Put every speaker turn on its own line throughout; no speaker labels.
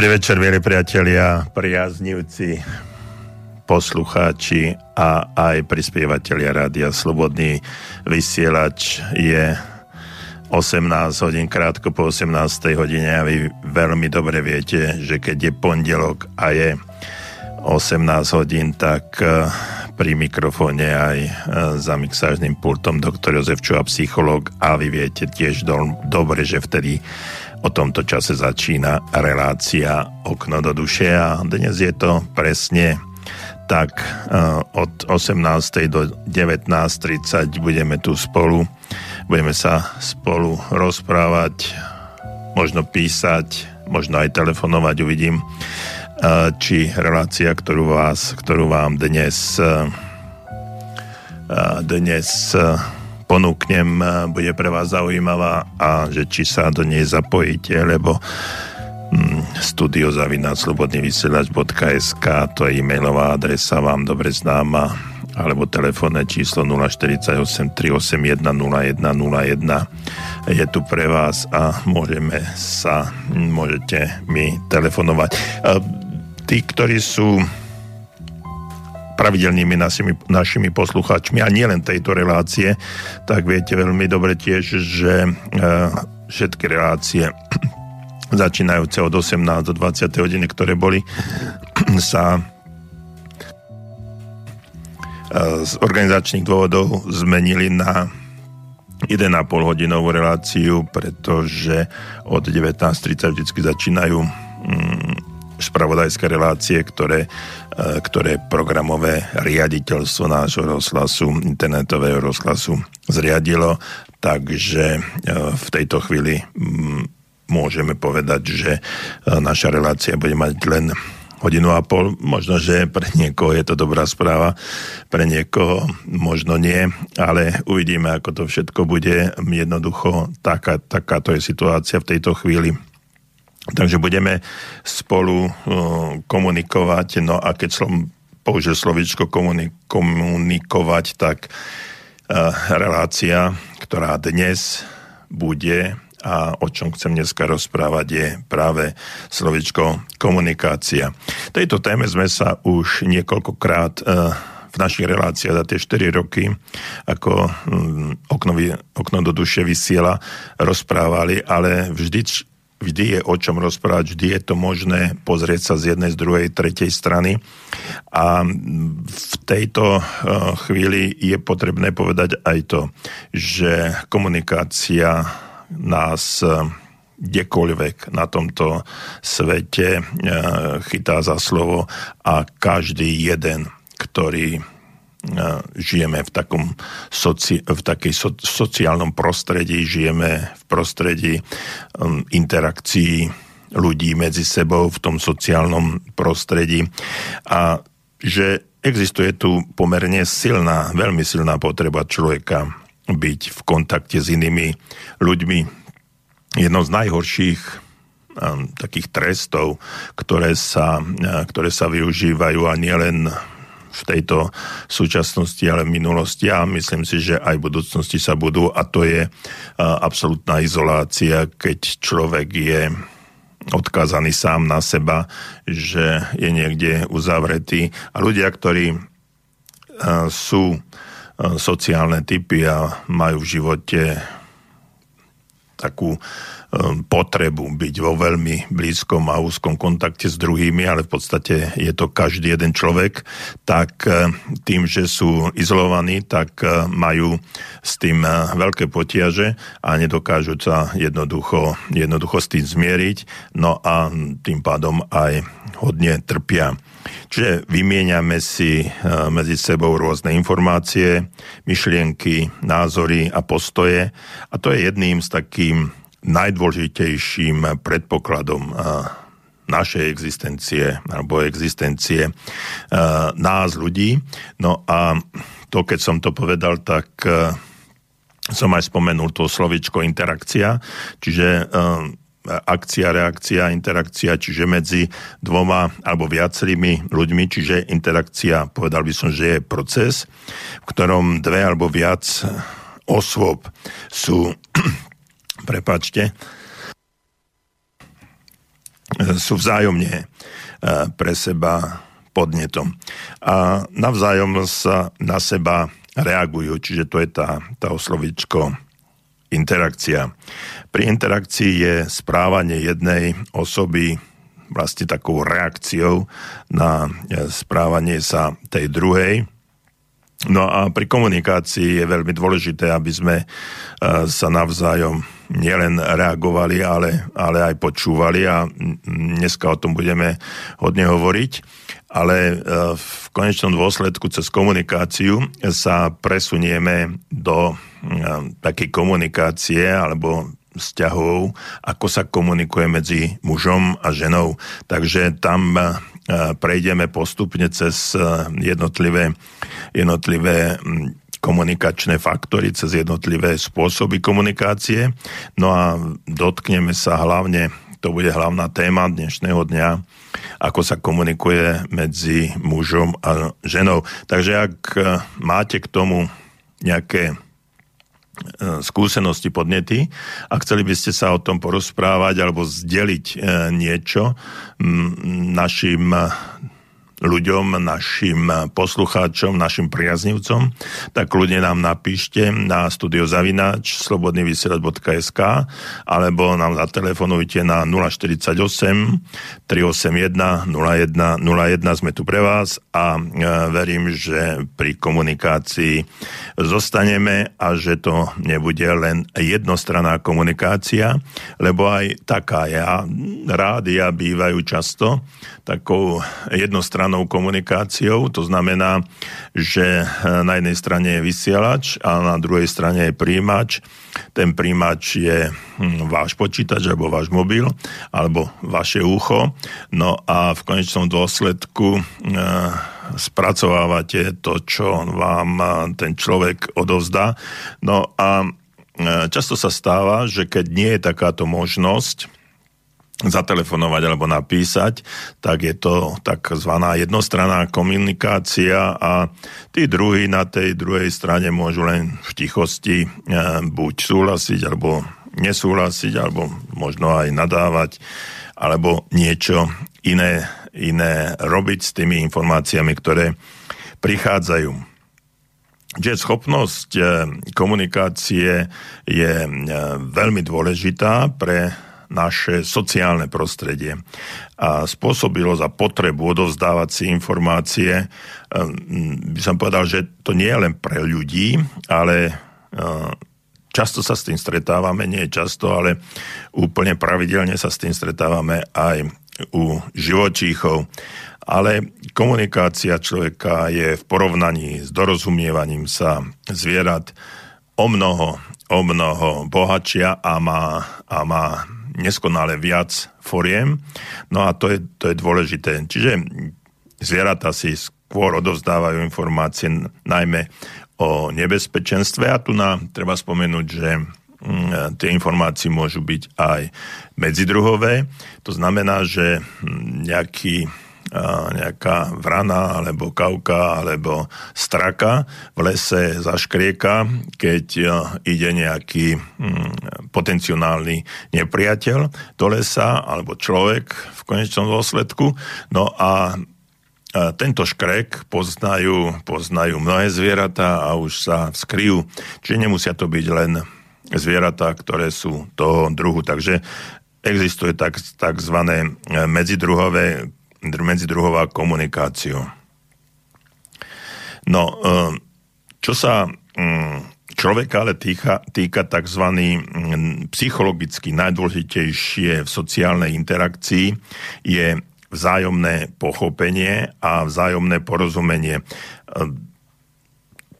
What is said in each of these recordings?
Dobrý večer, milí priatelia, priaznivci, poslucháči a aj prispievateľia Rádia Slobodný vysielač. Je 18 hodín, krátko po 18 hodine a vy veľmi dobre viete, že keď je pondelok a je 18 hodín, tak eh, pri mikrofóne aj eh, za mixážnym pultom doktor Jozef Čuha, psychológ a vy viete tiež do, dobre, že vtedy O tomto čase začína relácia Okno do duše a dnes je to presne tak eh, od 18. do 19.30 budeme tu spolu. Budeme sa spolu rozprávať, možno písať, možno aj telefonovať, uvidím, eh, či relácia, ktorú, vás, ktorú vám dnes eh, dnes ponúknem, bude pre vás zaujímavá a že či sa do nej zapojíte, lebo mm, studiozavinaslobodnyvysielač.sk to je e-mailová adresa vám dobre známa alebo telefónne číslo 048 381 0101 je tu pre vás a môžeme sa, môžete mi telefonovať. Tí, ktorí sú pravidelnými našimi, našimi poslucháčmi a nielen tejto relácie, tak viete veľmi dobre tiež, že e, všetky relácie začínajúce od 18 do 20 hodiny, ktoré boli, sa e, z organizačných dôvodov zmenili na 1,5 hodinovú reláciu, pretože od 19.30 vždy začínajú spravodajské relácie, ktoré E, ktoré programové riaditeľstvo nášho rozhlasu, internetového rozhlasu zriadilo, takže e, v tejto chvíli môžeme povedať, že e, naša relácia bude mať len hodinu a pol. Možno, že pre niekoho je to dobrá správa, pre niekoho možno nie, ale uvidíme, ako to všetko bude. Jednoducho taká, takáto je situácia v tejto chvíli Takže budeme spolu uh, komunikovať. No a keď som použil slovičko komunikovať, tak uh, relácia, ktorá dnes bude a o čom chcem dneska rozprávať je práve slovičko komunikácia. Tejto téme sme sa už niekoľkokrát uh, v našich reláciách za tie 4 roky, ako um, okno, okno do duše vysiela, rozprávali, ale vždy vždy je o čom rozprávať, vždy je to možné pozrieť sa z jednej, z druhej, tretej strany. A v tejto eh, chvíli je potrebné povedať aj to, že komunikácia nás eh, kdekoľvek na tomto svete eh, chytá za slovo a každý jeden, ktorý žijeme v takom soci, v takej so, sociálnom prostredí, žijeme v prostredí um, interakcií ľudí medzi sebou v tom sociálnom prostredí a že existuje tu pomerne silná, veľmi silná potreba človeka byť v kontakte s inými ľuďmi. Jedno z najhorších um, takých trestov, ktoré sa, uh, ktoré sa využívajú a nielen v tejto súčasnosti, ale v minulosti. A myslím si, že aj v budúcnosti sa budú. A to je absolútna izolácia, keď človek je odkázaný sám na seba, že je niekde uzavretý. A ľudia, ktorí sú sociálne typy a majú v živote takú potrebu byť vo veľmi blízkom a úzkom kontakte s druhými, ale v podstate je to každý jeden človek, tak uh, tým, že sú izolovaní, tak uh, majú s tým uh, veľké potiaže a nedokážu sa jednoducho, jednoducho s tým zmieriť, no a tým pádom aj hodne trpia. Čiže vymieňame si medzi sebou rôzne informácie, myšlienky, názory a postoje a to je jedným z takým najdôležitejším predpokladom našej existencie alebo existencie nás ľudí. No a to, keď som to povedal, tak som aj spomenul to slovičko interakcia, čiže akcia, reakcia, interakcia, čiže medzi dvoma alebo viacerými ľuďmi, čiže interakcia, povedal by som, že je proces, v ktorom dve alebo viac osôb sú prepačte, sú vzájomne pre seba podnetom. A navzájom sa na seba reagujú, čiže to je tá, tá oslovičko interakcia. Pri interakcii je správanie jednej osoby vlastne takou reakciou na správanie sa tej druhej. No a pri komunikácii je veľmi dôležité, aby sme e, sa navzájom nielen reagovali, ale, ale aj počúvali a dneska o tom budeme hodne hovoriť. Ale e, v konečnom dôsledku cez komunikáciu sa presunieme do e, takej komunikácie alebo vzťahov, ako sa komunikuje medzi mužom a ženou. Takže tam prejdeme postupne cez jednotlivé, jednotlivé komunikačné faktory, cez jednotlivé spôsoby komunikácie. No a dotkneme sa hlavne, to bude hlavná téma dnešného dňa, ako sa komunikuje medzi mužom a ženou. Takže ak e, máte k tomu nejaké E, skúsenosti, podnety a chceli by ste sa o tom porozprávať alebo zdeliť e, niečo našim ľuďom, našim poslucháčom, našim priaznivcom, tak ľudia nám napíšte na studiozavinač slobodnyvysielač.sk alebo nám zatelefonujte na 048 381 01 01 sme tu pre vás a e, verím, že pri komunikácii zostaneme a že to nebude len jednostranná komunikácia, lebo aj taká je. Rádia bývajú často takou jednostrannou komunikáciou. To znamená, že eh, na jednej strane je vysielač a na druhej strane je príjimač. Ten príjimač je hm, váš počítač alebo váš mobil alebo vaše ucho. No a v konečnom dôsledku e, spracovávate to, čo vám eh, ten človek odovzdá. No a často sa stáva, že keď nie je takáto možnosť, zatelefonovať alebo napísať, tak je to takzvaná jednostranná komunikácia a tí druhí na tej druhej strane môžu len v tichosti e, buď súhlasiť alebo nesúhlasiť, alebo možno aj nadávať, alebo niečo iné, iné robiť s tými informáciami, ktoré prichádzajú. Čiže schopnosť e, komunikácie je e, veľmi dôležitá pre naše sociálne prostredie a spôsobilo za potrebu odovzdávať si informácie, ehm, by som povedal, že to nie je len pre ľudí, ale ehm, často sa s tým stretávame, nie často, ale úplne pravidelne sa s tým stretávame aj u živočíchov. Ale komunikácia človeka je v porovnaní s dorozumievaním sa zvierat o mnoho, o mnoho bohatšia a má, a má neskonale viac foriem. No a to je, to je dôležité. Čiže zvieratá si skôr odovzdávajú informácie najmä o nebezpečenstve a tu nám treba spomenúť, že mm, tie informácie môžu byť aj medzidruhové. To znamená, že mm, nejaký nejaká vrana, alebo kavka, alebo straka v lese zaškrieka, keď e, ide nejaký mm, potenciálny nepriateľ do lesa, alebo človek v konečnom dôsledku. No a tento škrek poznajú, poznajú mnohé zvieratá a už sa skryjú. Čiže nemusia to byť len zvieratá, ktoré sú toho druhu. Takže existuje tak, takzvané medzidruhové medzidruhová komunikáciu. No, ehm, čo sa mm, človeka ale týka, týka tzv. Mm, psychologicky najdôležitejšie v sociálnej interakcii je vzájomné pochopenie a vzájomné porozumenie. Ehm,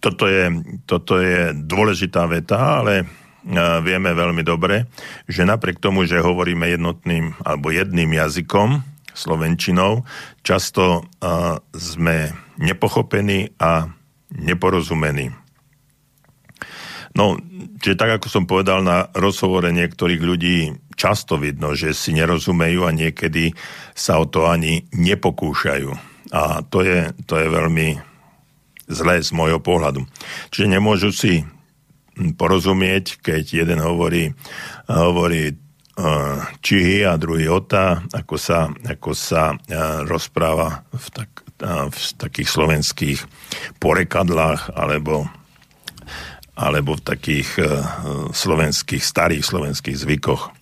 toto je, toto je dôležitá veta, ale e, vieme veľmi dobre, že napriek tomu, že hovoríme jednotným alebo jedným jazykom, slovenčinou, často sme nepochopení a neporozumení. No, čiže tak, ako som povedal na rozhovore niektorých ľudí, často vidno, že si nerozumejú a niekedy sa o to ani nepokúšajú. A to je, to je veľmi zlé z môjho pohľadu. Čiže nemôžu si porozumieť, keď jeden hovorí, hovorí čihy a druhý ota, ako sa, ako sa rozpráva v, tak, v takých slovenských porekadlách alebo alebo v takých slovenských, starých slovenských zvykoch.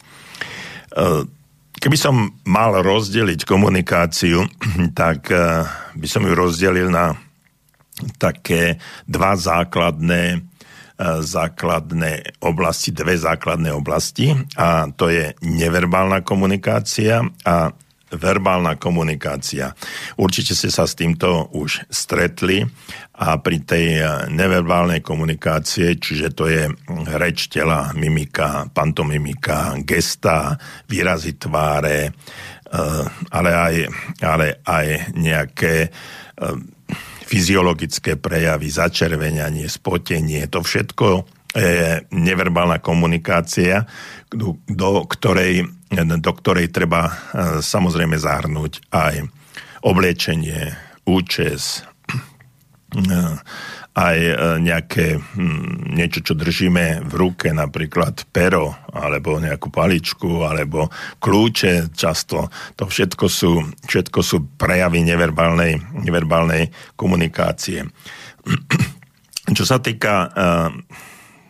Keby som mal rozdeliť komunikáciu, tak by som ju rozdelil na také dva základné, základné oblasti, dve základné oblasti a to je neverbálna komunikácia a verbálna komunikácia. Určite ste sa s týmto už stretli a pri tej neverbálnej komunikácie, čiže to je reč tela, mimika, pantomimika, gesta, výrazy tváre, eh, ale aj, ale aj nejaké eh, fyziologické prejavy, začervenianie, spotenie, to všetko je neverbálna komunikácia, do, do, ktorej, do ktorej treba samozrejme zahrnúť aj oblečenie, účes, aj e, nejaké hm, niečo, čo držíme v ruke, napríklad pero, alebo nejakú paličku, alebo kľúče často. To všetko sú, všetko sú prejavy neverbálnej, neverbálnej komunikácie. Čo sa týka uh,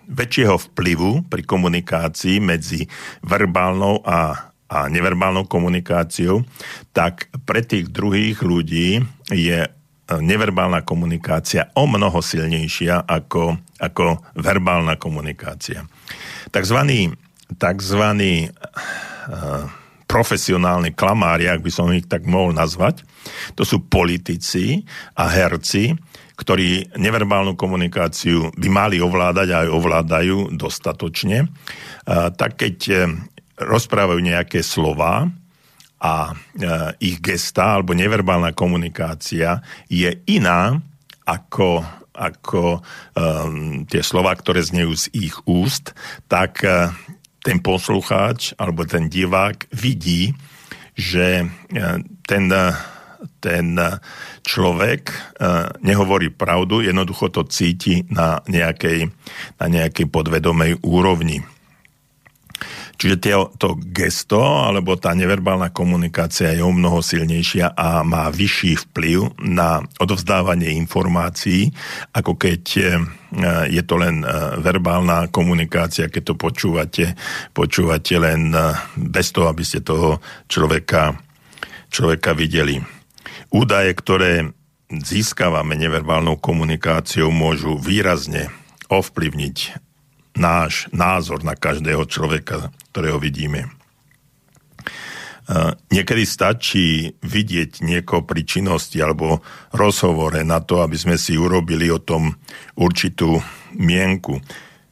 väčšieho vplyvu pri komunikácii medzi verbálnou a, a neverbálnou komunikáciou, tak pre tých druhých ľudí je neverbálna komunikácia o mnoho silnejšia ako, ako verbálna komunikácia. Takzvaní, takzvaní uh, profesionálni klamári, ak by som ich tak mohol nazvať, to sú politici a herci, ktorí neverbálnu komunikáciu by mali ovládať a aj ovládajú dostatočne, uh, tak keď uh, rozprávajú nejaké slova, a e, ich gesta alebo neverbálna komunikácia je iná ako, ako um, tie slova, ktoré znejú z ich úst, tak uh, ten poslucháč alebo ten divák vidí, že uh, ten, uh, ten človek uh, nehovorí pravdu, jednoducho to cíti na nejakej, na nejakej podvedomej úrovni. Čiže tie, to gesto alebo tá neverbálna komunikácia je o mnoho silnejšia a má vyšší vplyv na odovzdávanie informácií, ako keď e, je to len e, verbálna komunikácia, keď to počúvate, počúvate len e, bez toho, aby ste toho človeka, človeka videli. Údaje, ktoré získavame neverbálnou komunikáciou, môžu výrazne ovplyvniť náš názor na každého človeka, ktorého vidíme. Niekedy stačí vidieť niekoho pri činnosti alebo rozhovore na to, aby sme si urobili o tom určitú mienku.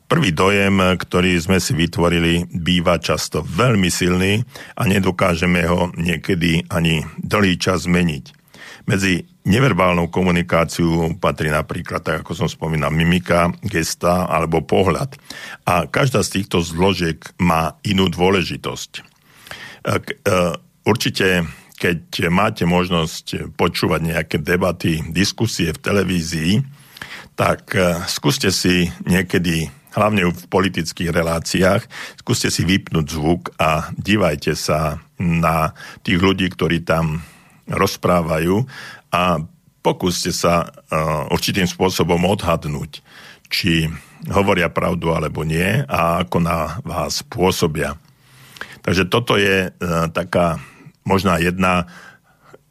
Prvý dojem, ktorý sme si vytvorili, býva často veľmi silný a nedokážeme ho niekedy ani dlhý čas zmeniť. Medzi neverbálnou komunikáciu patrí napríklad, tak ako som spomínal, mimika, gesta alebo pohľad. A každá z týchto zložiek má inú dôležitosť. E, určite, keď máte možnosť počúvať nejaké debaty, diskusie v televízii, tak e, skúste si niekedy hlavne v politických reláciách, skúste si vypnúť zvuk a divajte sa na tých ľudí, ktorí tam rozprávajú a pokúste sa uh, určitým spôsobom odhadnúť, či hovoria pravdu alebo nie a ako na vás pôsobia. Takže toto je uh, taká možná jedna,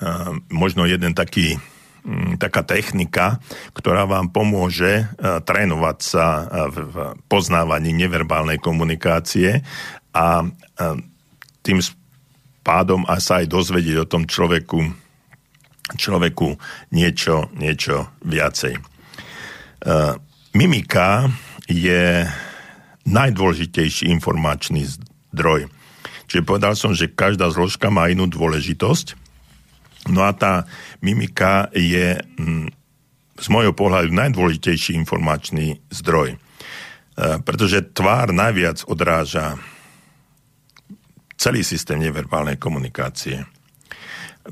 uh, možno jeden taký um, taká technika, ktorá vám pomôže trénovať sa uh, v poznávaní neverbálnej komunikácie a tým pádom a sa aj dozvedieť o tom človeku, človeku niečo, niečo viacej. Uh, mimika je najdôležitejší informačný zdroj. Čiže povedal som, že každá zložka má inú dôležitosť. No a tá mimika je z môjho pohľadu najdôležitejší informačný zdroj. Uh, pretože tvár najviac odráža celý systém neverbálnej komunikácie.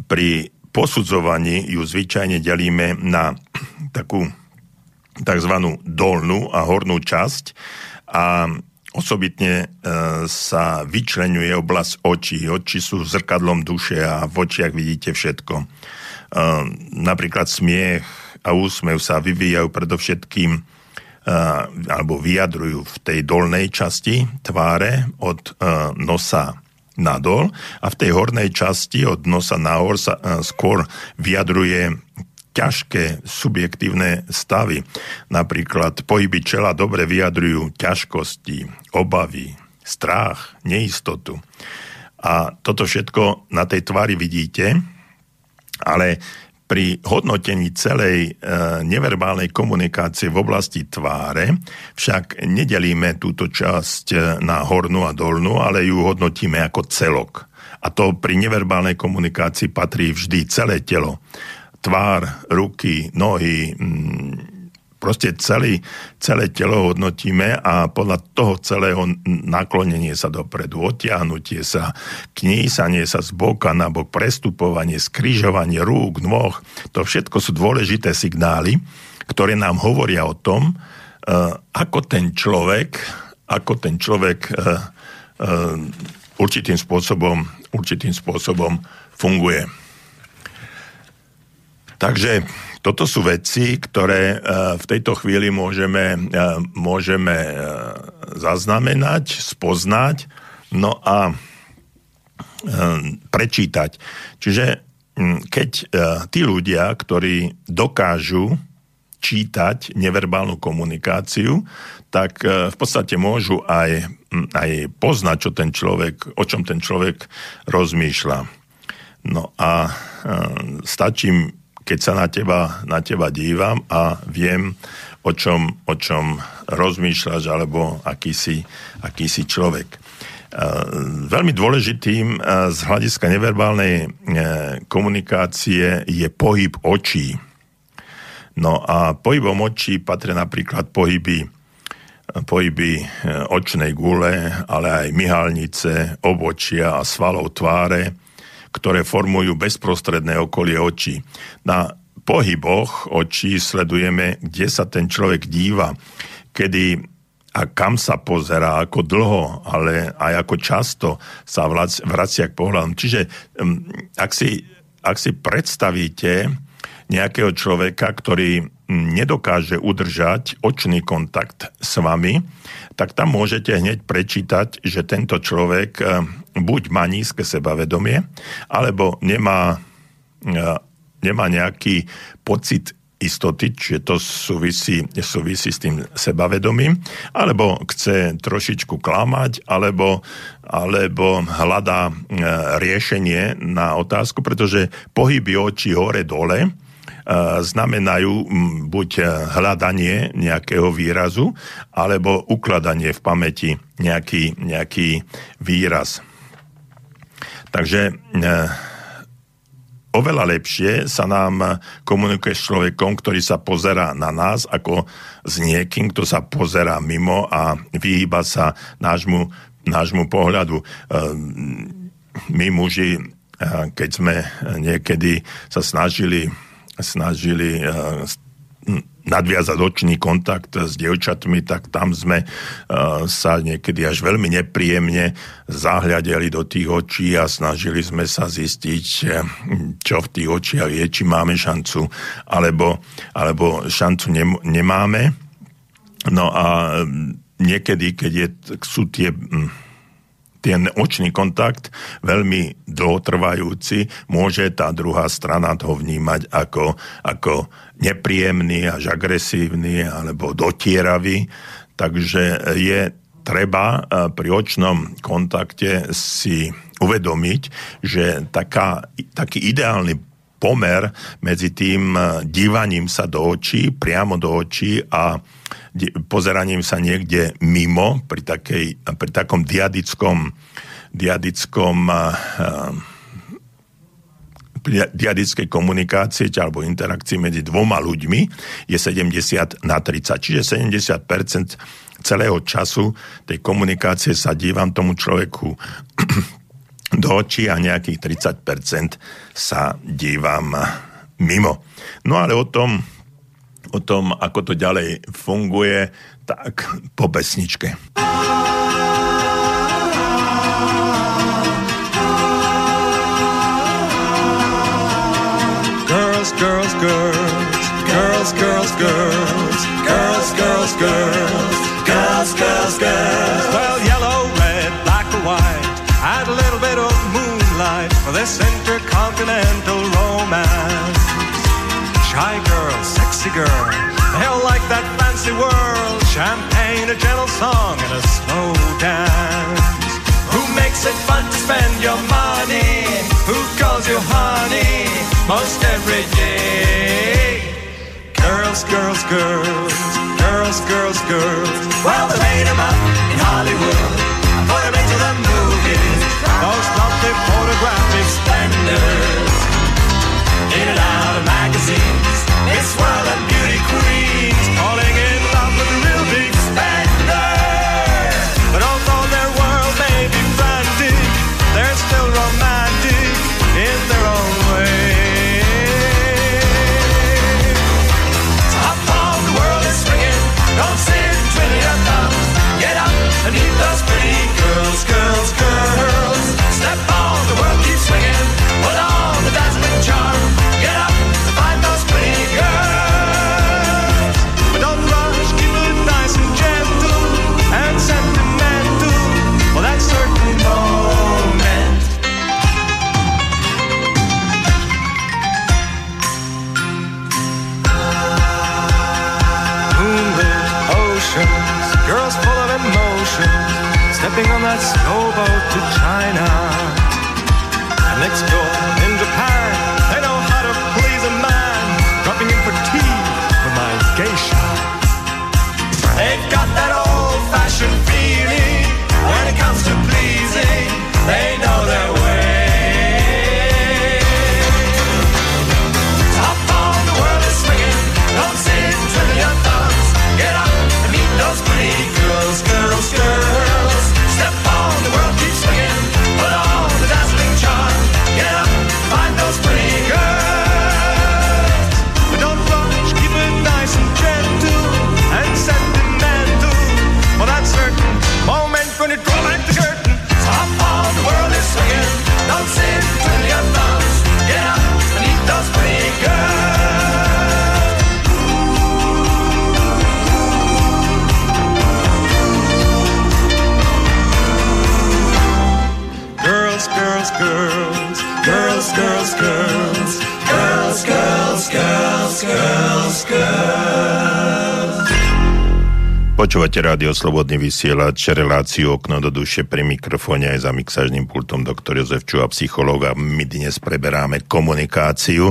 Pri posudzovaní ju zvyčajne delíme na takú tzv. dolnú a hornú časť a osobitne e, sa vyčlenuje oblasť očí. Oči sú zrkadlom duše a v očiach vidíte všetko. E, napríklad smiech a úsmev sa vyvíjajú predovšetkým e, alebo vyjadrujú v tej dolnej časti tváre od nosa nadol a v tej hornej časti od nosa nahor sa skôr vyjadruje ťažké subjektívne stavy. Napríklad pohyby čela dobre vyjadrujú ťažkosti, obavy, strach, neistotu. A toto všetko na tej tvári vidíte, ale pri hodnotení celej e, neverbálnej komunikácie v oblasti tváre však nedelíme túto časť e, na hornú a dolnú, ale ju hodnotíme ako celok. A to pri neverbálnej komunikácii patrí vždy celé telo tvár, ruky, nohy, mm, proste celý, celé telo hodnotíme a podľa toho celého naklonenie sa dopredu, odtiahnutie sa, knísanie sa z boka na bok, prestupovanie, skrižovanie rúk, nôh, to všetko sú dôležité signály, ktoré nám hovoria o tom, uh, ako ten človek, ako ten človek uh, uh, určitým spôsobom, určitým spôsobom funguje. Takže toto sú veci, ktoré e, v tejto chvíli môžeme, e, môžeme e, zaznamenať, spoznať, no a prečítať. Čiže keď tí ľudia, ktorí dokážu čítať neverbálnu komunikáciu, tak v podstate môžu aj, aj poznať, čo ten človek, o čom ten človek rozmýšľa. No a stačí keď sa na teba, na teba dívam a viem, o čom, o čom rozmýšľaš, alebo aký si, aký si človek. E, veľmi dôležitým e, z hľadiska neverbálnej e, komunikácie je pohyb očí. No a pohybom očí patria napríklad pohyby pohyby očnej gule, ale aj myhalnice, obočia a svalov tváre, ktoré formujú bezprostredné okolie očí. Na pohyboch očí sledujeme, kde sa ten človek díva, kedy a kam sa pozerá, ako dlho, ale aj ako často sa vracia k pohľadom. Čiže ak si, ak si predstavíte nejakého človeka, ktorý nedokáže udržať očný kontakt s vami, tak tam môžete hneď prečítať, že tento človek buď má nízke sebavedomie, alebo nemá, e, nemá nejaký pocit istoty, čiže to súvisí, súvisí s tým sebavedomím, alebo chce trošičku klamať, alebo, alebo hľadá e, riešenie na otázku, pretože pohyby očí hore-dole znamenajú buď hľadanie nejakého výrazu, alebo ukladanie v pamäti nejaký, nejaký výraz. Takže e, oveľa lepšie sa nám komunikuje s človekom, ktorý sa pozerá na nás, ako s niekým, kto sa pozerá mimo a vyhýba sa nášmu, nášmu pohľadu. E, my muži, e, keď sme niekedy sa snažili, snažili nadviazať očný kontakt s dievčatmi, tak tam sme uh, sa niekedy až veľmi nepríjemne zahľadeli do tých očí a snažili sme sa zistiť, eh, čo v tých očiach je, či máme šancu, alebo, alebo šancu nem, nemáme. No a niekedy, keď je, sú tie ten očný kontakt veľmi dlhotrvajúci, môže tá druhá strana to vnímať ako, ako nepríjemný až agresívny alebo dotieravý. Takže je treba e, pri očnom kontakte si uvedomiť, že taká, taký ideálny pomer medzi tým e, dívaním sa do očí, priamo do očí a pozeraním sa niekde mimo pri, takej, pri takom diadickom, diadickom diadickej komunikácie alebo interakcii medzi dvoma ľuďmi je 70 na 30. Čiže 70% celého času tej komunikácie sa dívam tomu človeku do očí a nejakých 30% sa dívam mimo. No ale o tom o tom, ako to ďalej funguje, tak po pesničke.
Girls, girls, girls, girls, girls, girls, girls, girls, girls, girls, girls, girls. Well, yellow, red, black or white, add a little bit of moonlight for this intercontinental romance. Shy girl. Sexy girl, they all like that fancy world. Champagne, a gentle song, and a slow dance. Who makes it fun to spend your money? Who calls you honey most every day? Girls, girls, girls, girls, girls, girls. Well, they made them up in Hollywood and put them into the movies. Those lovely photographic splendors. Stepping on that slow boat to China. And next door in Japan, they know how to please a man, dropping in for tea with my geisha. They've got that old-fashioned
Počúvate rádio Slobodný vysielač, reláciu Okno do duše pri mikrofóne aj za mixážnym pultom doktor Jozef Čuha, psychológ a my dnes preberáme komunikáciu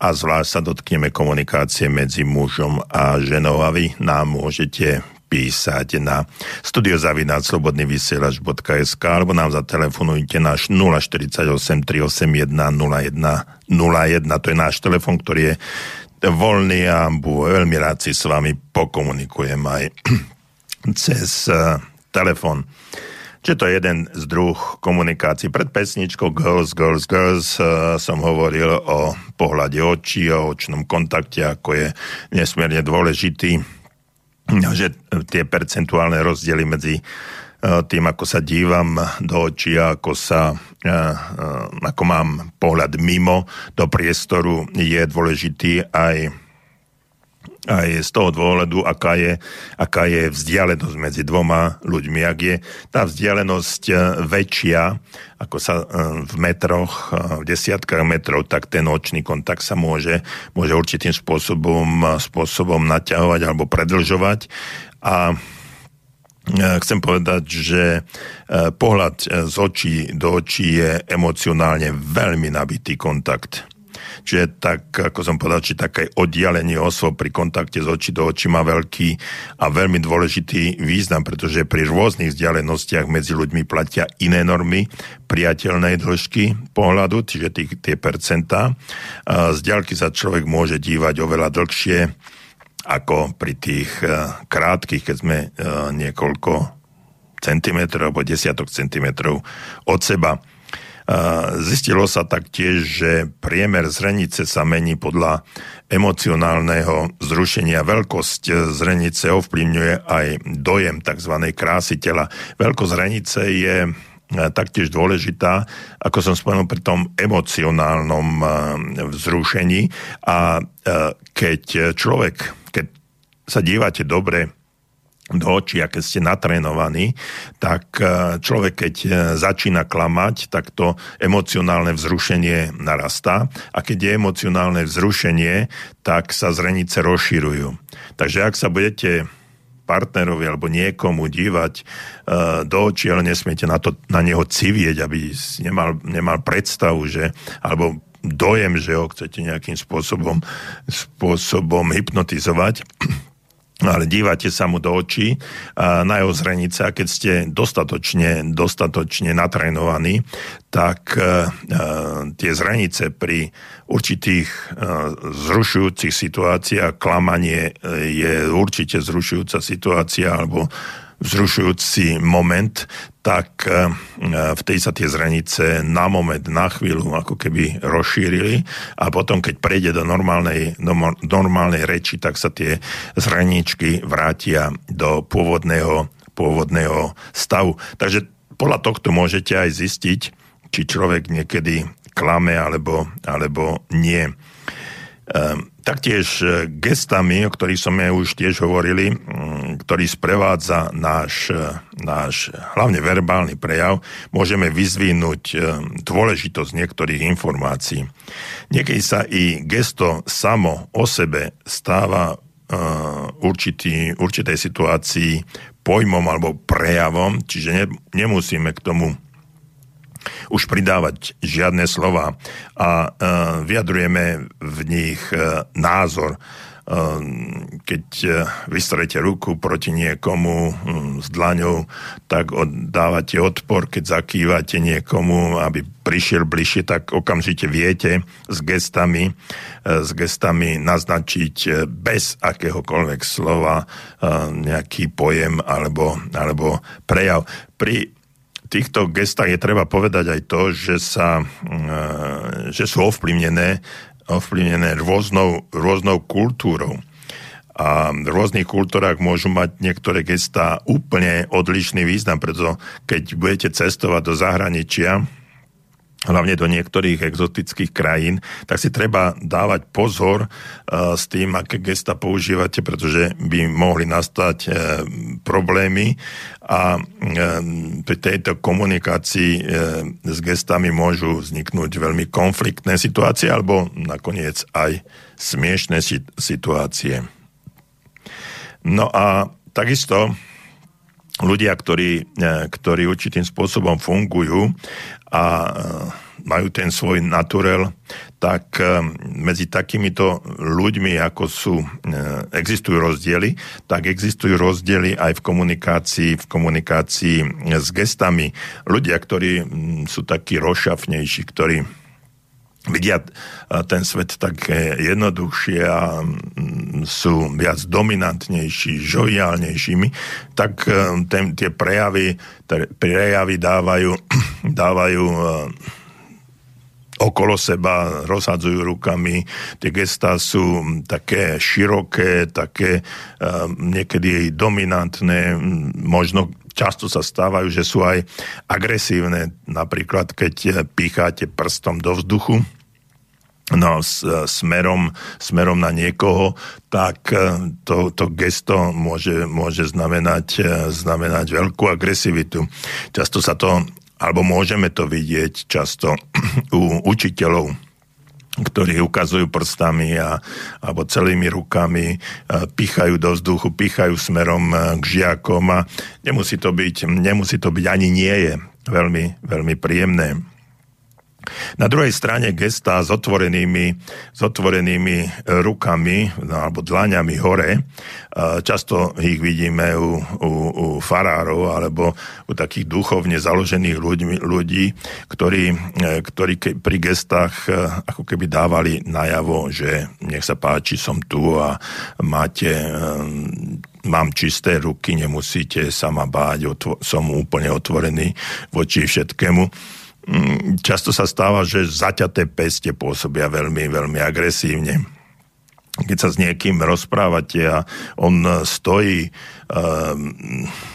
a zvlášť sa dotkneme komunikácie medzi mužom a ženou a vy nám môžete písať na studiozavináčslobodnyvysielač.sk alebo nám zatelefonujte náš 048 381 01 01. To je náš telefon, ktorý je voľný a veľmi rád si s vami pokomunikujem aj cez uh, telefon. Čiže to je jeden z druh komunikácií. Pred pesničkou Girls, Girls, Girls uh, som hovoril o pohľade očí, o očnom kontakte, ako je nesmierne dôležitý že tie percentuálne rozdiely medzi tým, ako sa dívam do očí a ako, sa, ako mám pohľad mimo do priestoru, je dôležitý aj aj z toho dôvodu, aká je, aká je vzdialenosť medzi dvoma ľuďmi. Ak je tá vzdialenosť väčšia, ako sa v metroch, v desiatkách metrov, tak ten očný kontakt sa môže, môže určitým spôsobom, spôsobom naťahovať alebo predlžovať. A chcem povedať, že pohľad z očí do očí je emocionálne veľmi nabitý kontakt Čiže tak, ako som povedal, či také oddialenie osôb pri kontakte z očí do očí má veľký a veľmi dôležitý význam, pretože pri rôznych vzdialenostiach medzi ľuďmi platia iné normy priateľnej dĺžky pohľadu, čiže tí, tie percentá. Z diaľky sa človek môže dívať oveľa dlhšie ako pri tých krátkých, keď sme niekoľko centimetrov alebo desiatok centimetrov od seba. Zistilo sa taktiež, že priemer zrenice sa mení podľa emocionálneho zrušenia. Veľkosť zrenice ovplyvňuje aj dojem tzv. krásy tela. Veľkosť zrenice je taktiež dôležitá, ako som spomenul, pri tom emocionálnom vzrušení. A keď človek, keď sa dívate dobre do očí, a keď ste natrénovaní, tak e, človek, keď e, začína klamať, tak to emocionálne vzrušenie narastá a keď je emocionálne vzrušenie, tak sa zrenice rozširujú. Takže ak sa budete partnerovi alebo niekomu dívať uh, do očí, ale nesmiete na, to, na neho civieť, aby nemal, nemal predstavu, že, alebo dojem, že ho chcete nejakým spôsobom, spôsobom hypnotizovať, ale dívate sa mu do očí na jeho zrenice a keď ste dostatočne, dostatočne natrénovaní, tak uh, tie zrenice pri určitých uh, zrušujúcich situáciách, klamanie je určite zrušujúca situácia alebo vzrušujúci moment, tak e, v tej sa tie zranice na moment, na chvíľu ako keby rozšírili a potom, keď prejde do normálnej, do normálnej reči, tak sa tie zraničky vrátia do pôvodného, pôvodného stavu. Takže podľa tohto môžete aj zistiť, či človek niekedy klame alebo, alebo nie. Um, Taktiež e, gestami, o ktorých ja už tiež hovorili, ktorý sprevádza náš, e, náš hlavne verbálny prejav, môžeme vyzvinúť e, dôležitosť niektorých informácií. Niekedy sa i gesto samo o sebe stáva určitý, určitej situácii pojmom alebo prejavom, čiže ne, nemusíme k tomu už pridávať žiadne slova a e, vyjadrujeme v nich e, názor. E, keď vystrete ruku proti niekomu s dlaňou, tak dávate odpor, keď zakývate niekomu, aby prišiel bližšie, tak okamžite viete s gestami, s gestami naznačiť bez akéhokoľvek slova nejaký pojem alebo, alebo prejav. Pri týchto gestách je treba povedať aj to, že, sa, mm, že sú ovplyvnené, ovplyvnené rôznou, rôznou kultúrou. A v rôznych kultúrach môžu mať niektoré gestá úplne odlišný význam, preto keď budete cestovať do zahraničia, hlavne do niektorých exotických krajín, tak si treba dávať pozor uh, s tým, aké gesta používate, pretože by mohli nastať uh, problémy a uh, pri tejto komunikácii s gestami môžu vzniknúť veľmi konfliktné situácie alebo nakoniec aj smiešné situácie. No a takisto ľudia, ktorí, e, ktorí určitým spôsobom fungujú a e, majú ten svoj naturel, tak e, medzi takýmito ľuďmi, ako sú, existujú rozdiely, tak existujú rozdiely aj v komunikácii, v komunikácii s gestami. Ľudia, ktorí sú takí rozšafnejší, ktorí vidia ten svet tak jednoduchšie a sú viac dominantnejší, žoviálnejšími, tak e, ten, tie prejavy, prejavy dávajú, dávajú e, okolo seba, rozhadzujú rukami, tie gestá sú také široké, také e, niekedy dominantné, možno často sa stávajú, že sú aj agresívne, napríklad keď picháte prstom do vzduchu, no, s, smerom, smerom na niekoho, tak e, to, to gesto môže, môže znamenať, e, znamenať veľkú agresivitu. Často sa to, alebo môžeme to vidieť často u učiteľov, ktorí ukazujú prstami a, alebo celými rukami, e, pichajú do vzduchu, pichajú smerom k žiakom a nemusí to byť, nemusí to byť ani nie je veľmi, veľmi príjemné. Na druhej strane gesta s otvorenými, s otvorenými e, rukami no, alebo dlaňami hore, e, často ich vidíme u, u, u farárov alebo u takých duchovne založených ľudí, ľudí ktorí, e, ktorí pri gestách ako keby dávali najavo, že nech sa páči, som tu a máte mám čisté ruky, nemusíte sa ma báť, som úplne otvorený voči všetkému často sa stáva, že zaťaté peste pôsobia veľmi, veľmi agresívne. keď sa s niekým rozprávate a on stojí um,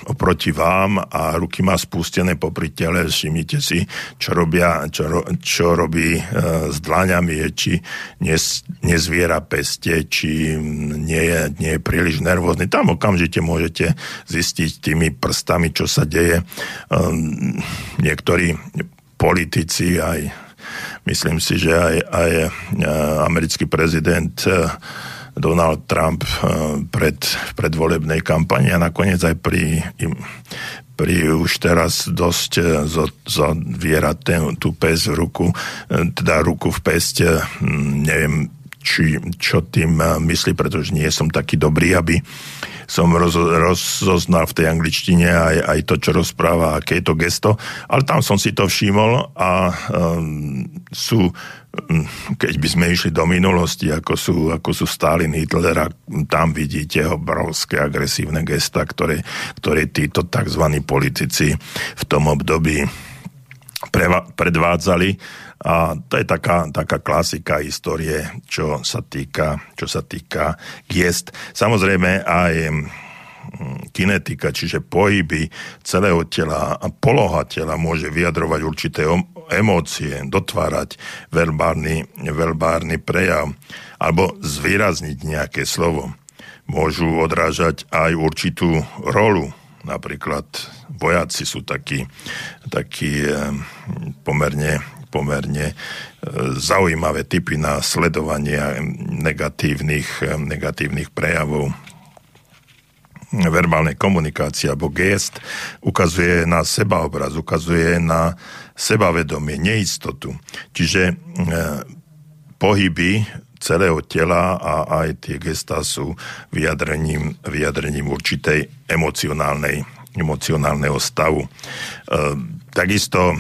oproti vám a ruky má spustené popri tele, všimnite si, čo, robia, čo, čo robí uh, s dlaňami, či nes, nezviera peste, či nie je, nie je príliš nervózny. Tam okamžite môžete zistiť tými prstami, čo sa deje. Um, niektorí politici aj myslím si, že aj, aj e, americký prezident e, Donald Trump e, pred predvolebnej kampani a nakoniec aj pri, pri už teraz dosť zaviera tú pes v ruku, teda ruku v peste, neviem, či, čo tým myslí, pretože nie som taký dobrý, aby som roz, rozoznal v tej angličtine aj, aj to, čo rozpráva, aké je to gesto, ale tam som si to všimol a um, sú um, keď by sme išli do minulosti, ako sú, ako sú Stalin, Hitler a tam vidíte obrovské agresívne gesta, ktoré, ktoré títo tzv. politici v tom období predvádzali a to je taká, taká klasika histórie, čo sa týka, čo sa týka gest. Samozrejme aj mm, kinetika, čiže pohyby celého tela a poloha tela môže vyjadrovať určité emócie, dotvárať verbálny, verbálny prejav alebo zvýrazniť nejaké slovo. Môžu odrážať aj určitú rolu. Napríklad vojaci sú takí, takí pomerne pomerne e, zaujímavé typy na sledovanie negatívnych, e, negatívnych prejavov verbálnej komunikácie alebo gest ukazuje na sebaobraz, ukazuje na sebavedomie, neistotu. Čiže e, pohyby celého tela a aj tie gestá sú vyjadrením, vyjadrením určitej emocionálnej, emocionálneho stavu. E, takisto e,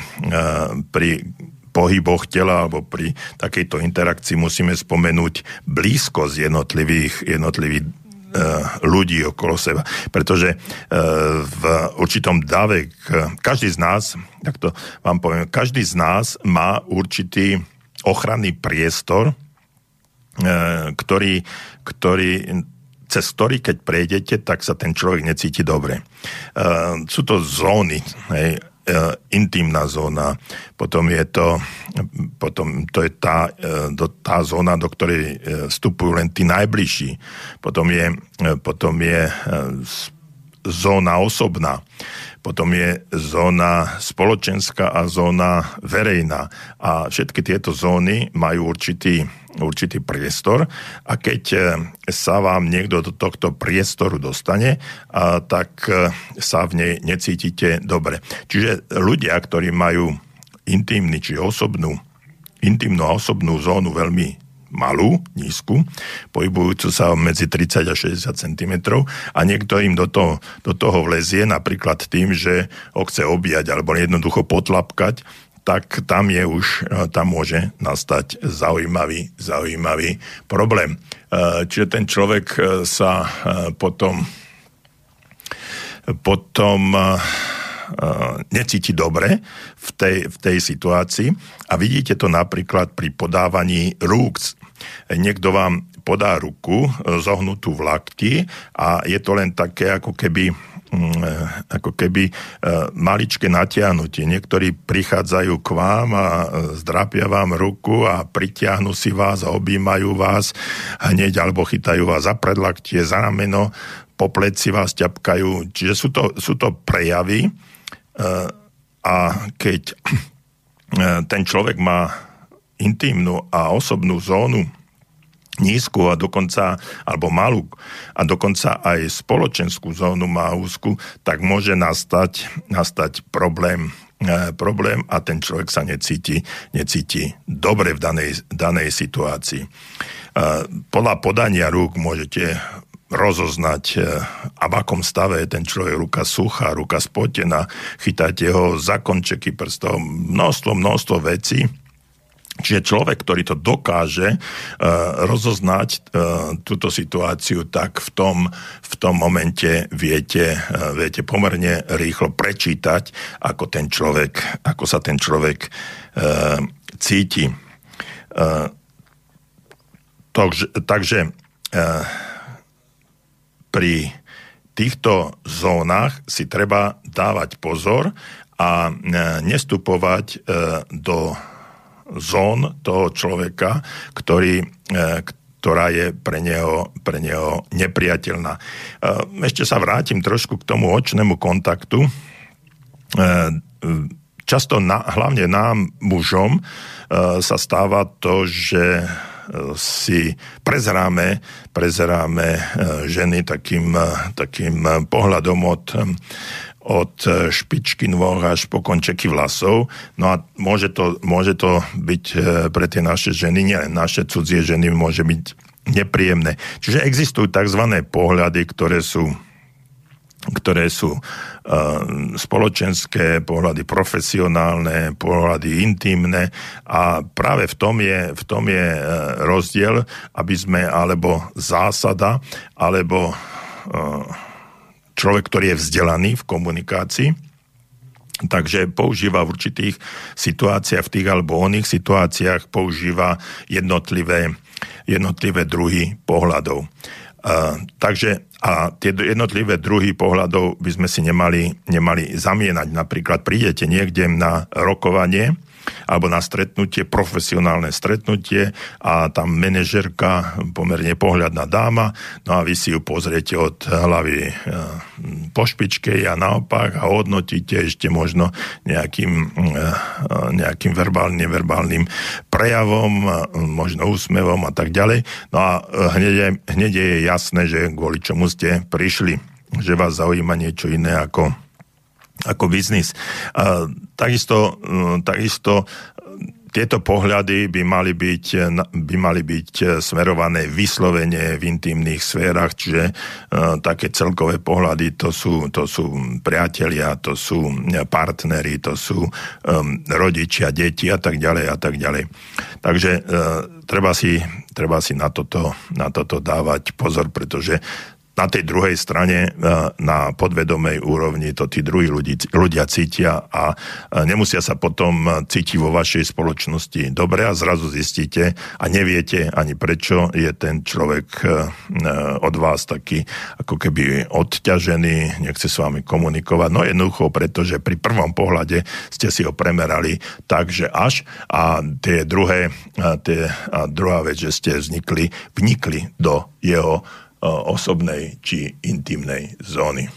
pri pohyboch tela alebo pri takejto interakcii musíme spomenúť blízkosť jednotlivých, jednotlivých e, ľudí okolo seba. Pretože e, v určitom dave, každý z nás, tak to vám poviem, každý z nás má určitý ochranný priestor, e, ktorý, ktorý cez ktorý, keď prejdete, tak sa ten človek necíti dobre. sú to zóny, intimná zóna, potom je to, potom to je tá, e, do, tá zóna, do ktorej e, vstupujú len tí najbližší. Potom je, potom je zóna osobná, potom je zóna spoločenská a zóna verejná. A všetky tieto zóny majú určitý určitý priestor a keď e, sa vám niekto do tohto priestoru dostane, tak e, sa v nej necítite dobre. Čiže ľudia, ktorí majú intimný či osobnú, intimnú a osobnú zónu veľmi malú, nízku, pohybujúcu sa medzi 30 a 60 cm a niekto im do toho, do toho vlezie napríklad tým, že ho chce objať alebo jednoducho potlapkať, tak tam je už, e, tam môže nastať zaujímavý, zaujímavý problém. E, čiže ten človek e, sa potom potom necíti dobre v tej, v tej situácii a vidíte to napríklad pri podávaní rúk. Niekto vám podá ruku zohnutú v lakti a je to len také ako keby Mm, eh, ako keby eh, maličké natiahnutie. Niektorí prichádzajú k vám a zdrapia vám ruku a pritiahnu si vás a objímajú vás hneď alebo chytajú vás za predlaktie, za rameno, po pleci vás ťapkajú. Čiže sú to, sú to prejavy a keď ten človek má intimnú a osobnú zónu nízku a dokonca, alebo malú a dokonca aj spoločenskú zónu má úzku, tak môže nastať, nastať problém, e, problém a ten človek sa necíti, necíti dobre v danej, danej situácii. E, podľa podania rúk môžete rozoznať, e, a v akom stave je ten človek, ruka suchá, ruka spotená, chytáte ho za končeky prstov, množstvo, množstvo vecí, Čiže človek, ktorý to dokáže uh, rozoznať uh, túto situáciu, tak v tom, v tom momente viete, uh, viete pomerne rýchlo prečítať, ako, ten človek, ako sa ten človek uh, cíti. Uh, takže, takže pri týchto zónach si treba dávať pozor a nestupovať do zón toho človeka, ktorý, ktorá je pre neho, pre neho nepriateľná. E, ešte sa vrátim trošku k tomu očnému kontaktu. E, často na, hlavne nám, mužom, e, sa stáva to, že si prezeráme, prezeráme ženy takým, takým pohľadom od, od špičky nôh až po končeky vlasov. No a môže to, môže to byť pre tie naše ženy, nie naše cudzie ženy, môže byť nepríjemné. Čiže existujú tzv. pohľady, ktoré sú ktoré sú uh, spoločenské, pohľady profesionálne, pohľady intimné a práve v tom je, v tom je uh, rozdiel, aby sme, alebo zásada, alebo uh, človek, ktorý je vzdelaný v komunikácii, Takže používa v určitých situáciách, v tých alebo oných situáciách používa jednotlivé jednotlivé druhy pohľadov. Uh, takže a tie jednotlivé druhy pohľadov by sme si nemali, nemali zamienať. Napríklad prídete niekde na rokovanie alebo na stretnutie, profesionálne stretnutie a tam manažerka, pomerne pohľadná dáma, no a vy si ju pozriete od hlavy e, po špičke a naopak a hodnotíte ešte možno nejakým, e, nejakým verbálnym, neverbálnym prejavom, možno úsmevom a tak ďalej. No a hneď je, hneď je jasné, že kvôli čomu ste prišli, že vás zaujíma niečo iné ako ako biznis. Takisto, mm, takisto tieto pohľady by mali byť, by mali byť smerované vyslovene v intimných sférach, čiže také celkové pohľady to sú, to sú priatelia, to sú partnery, to sú rodičia, deti a tak ďalej a tak ďalej. Takže treba, si, treba si na toto, na toto dávať pozor, pretože na tej druhej strane e, na podvedomej úrovni to tí druhí ľudí, ľudia cítia a nemusia sa potom cítiť vo vašej spoločnosti dobre a zrazu zistíte a neviete ani prečo je ten človek e, od vás taký ako keby odťažený, nechce s vami komunikovať. No jednoducho, pretože pri prvom pohľade ste si ho premerali tak, že až a tie druhé, tie, a druhá vec, že ste vznikli, vnikli do jeho osobnej či intimnej zóny.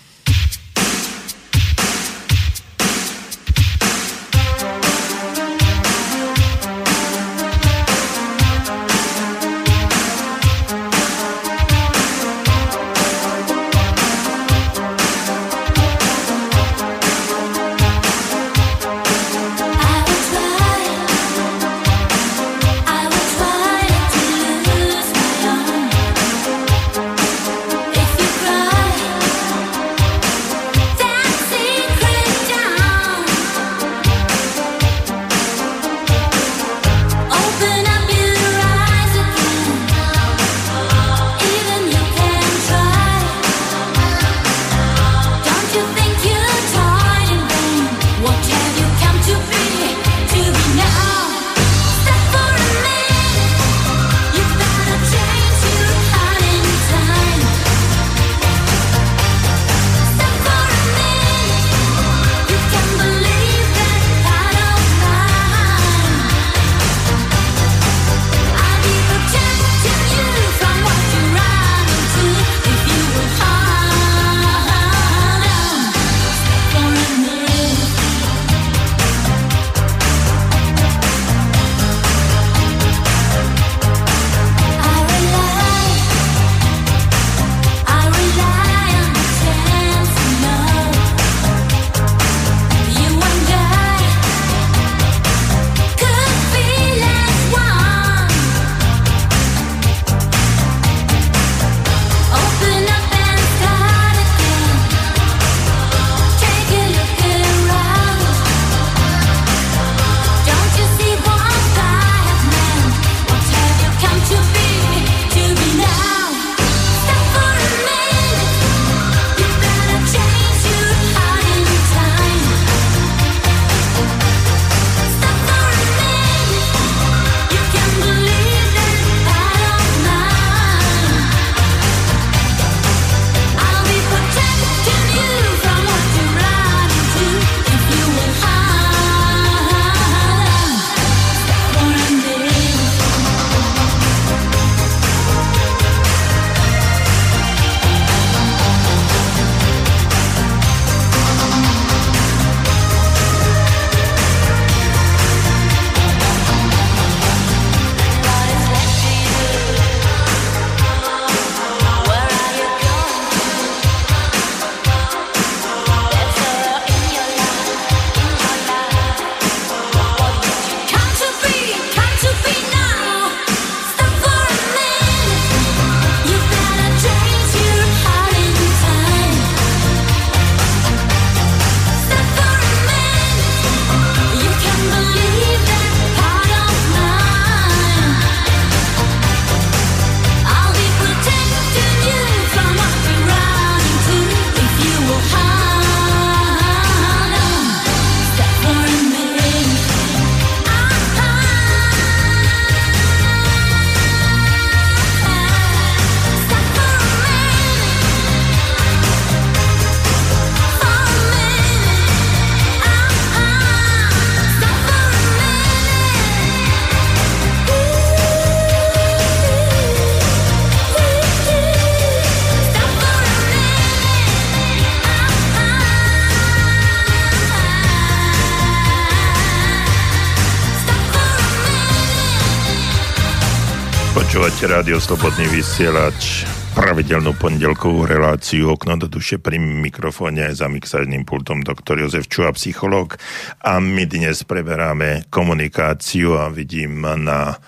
Počúvate rádio Slobodný vysielač, pravidelnú pondelkovú reláciu Okno do duše pri mikrofóne za mixážným pultom doktor Jozef Čuha, psychológ. A my dnes preberáme komunikáciu a vidím na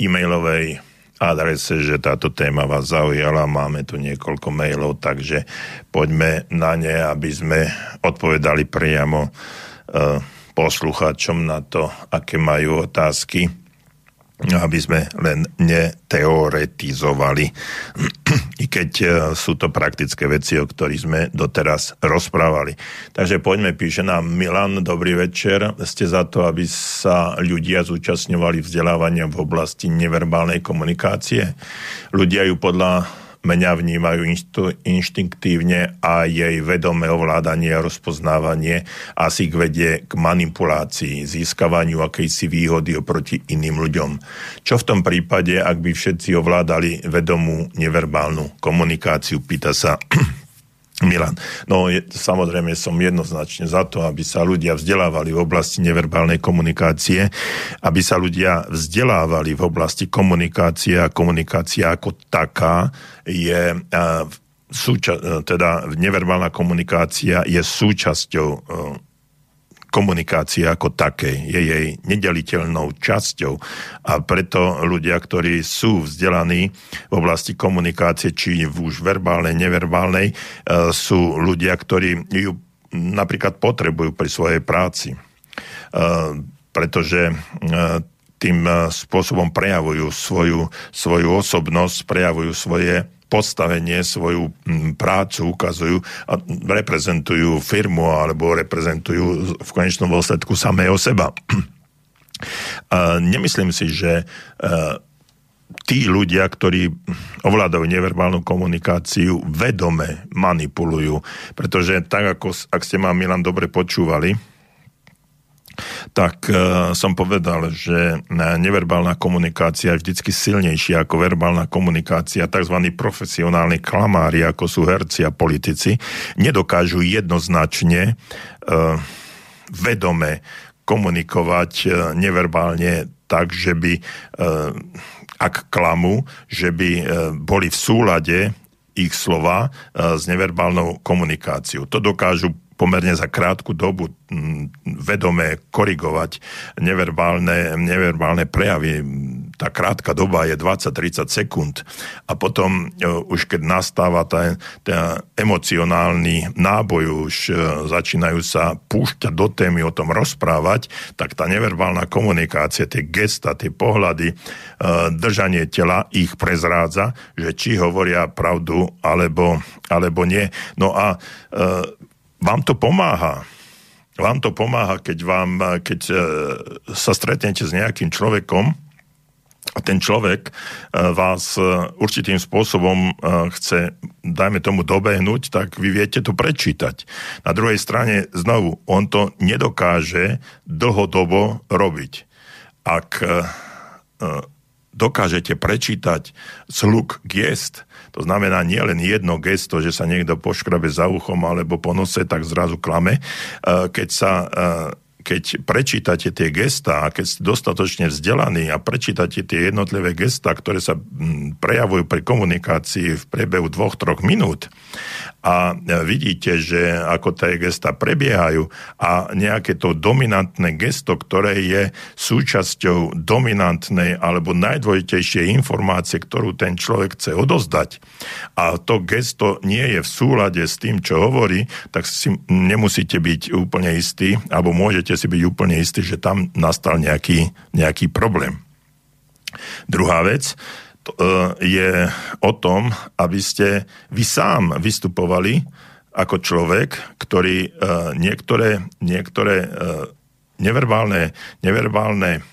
e-mailovej adrese, že táto téma vás zaujala. Máme tu niekoľko mailov, takže poďme na ne, aby sme odpovedali priamo e, poslucháčom na to, aké majú otázky aby sme len neteoretizovali. I keď e, sú to praktické veci, o ktorých sme doteraz rozprávali. Takže poďme, píše nám Milan, dobrý večer. Ste za to, aby sa ľudia zúčastňovali vzdelávania v oblasti neverbálnej komunikácie? Ľudia ju podľa mňa vnímajú inštinktívne a jej vedomé ovládanie a rozpoznávanie asi k vedie k manipulácii, získavaniu akejsi výhody oproti iným ľuďom. Čo v tom prípade, ak by všetci ovládali vedomú neverbálnu komunikáciu, pýta sa Milan. No je, samozrejme som jednoznačne za to, aby sa ľudia vzdelávali v oblasti neverbálnej komunikácie, aby sa ľudia vzdelávali v oblasti komunikácie a komunikácia ako taká je súča- teda neverbálna komunikácia je súčasťou uh, komunikácie ako takej. Je jej nedeliteľnou časťou a preto ľudia, ktorí sú vzdelaní v oblasti komunikácie, či už verbálnej, neverbálnej, e, sú ľudia, ktorí ju napríklad potrebujú pri svojej práci. E, pretože e, tým spôsobom prejavujú svoju, svoju osobnosť, prejavujú svoje postavenie, svoju mm, prácu ukazujú a reprezentujú firmu alebo reprezentujú v konečnom dôsledku samého seba. Nemyslím si, že e, tí ľudia, ktorí ovládajú neverbálnu komunikáciu, vedome manipulujú. Pretože tak, ako ak ste ma Milan dobre počúvali, tak uh, som povedal, že neverbálna komunikácia je vždycky silnejšia ako verbálna komunikácia. Tzv. profesionálni klamári, ako sú herci a politici, nedokážu jednoznačne uh, vedome komunikovať neverbálne tak, že by, uh, ak klamu, že by boli v súlade ich slova s neverbálnou komunikáciou. To dokážu pomerne za krátku dobu vedomé korigovať neverbálne, neverbálne prejavy. Tá krátka doba je 20-30 sekúnd a potom e, už keď nastáva ten, ten emocionálny náboj, už e, začínajú sa púšťať do témy, o tom rozprávať, tak tá neverbálna komunikácia, tie gesta, tie pohľady, e, držanie tela ich prezrádza, že či hovoria pravdu alebo, alebo nie. No a vám to pomáha. Vám to pomáha, keď, vám, keď e, sa stretnete s nejakým človekom a ten človek e, vás e, určitým spôsobom chce, dajme tomu, dobehnúť, tak vy viete to prečítať. Na druhej strane, znovu, on to nedokáže dlhodobo robiť. Ak dokážete prečítať zhluk gest, to znamená nie len jedno gesto, že sa niekto poškrabe za uchom alebo po nose, tak zrazu klame. E, keď sa e, keď prečítate tie gesta a keď ste dostatočne vzdelaní a prečítate tie jednotlivé gesta, ktoré sa prejavujú pri komunikácii v priebehu dvoch, troch minút a vidíte, že ako tie gesta prebiehajú a nejaké to dominantné gesto, ktoré je súčasťou dominantnej alebo najdôležitejšej informácie, ktorú ten človek chce odozdať. A to gesto nie je v súlade s tým, čo hovorí, tak si nemusíte byť úplne istí alebo môžete si byť úplne istí, že tam nastal nejaký, nejaký problém. Druhá vec, E, je o tom, aby ste vy sám vystupovali ako človek, ktorý e, niektoré, niektoré e, neverbálne, neverbálne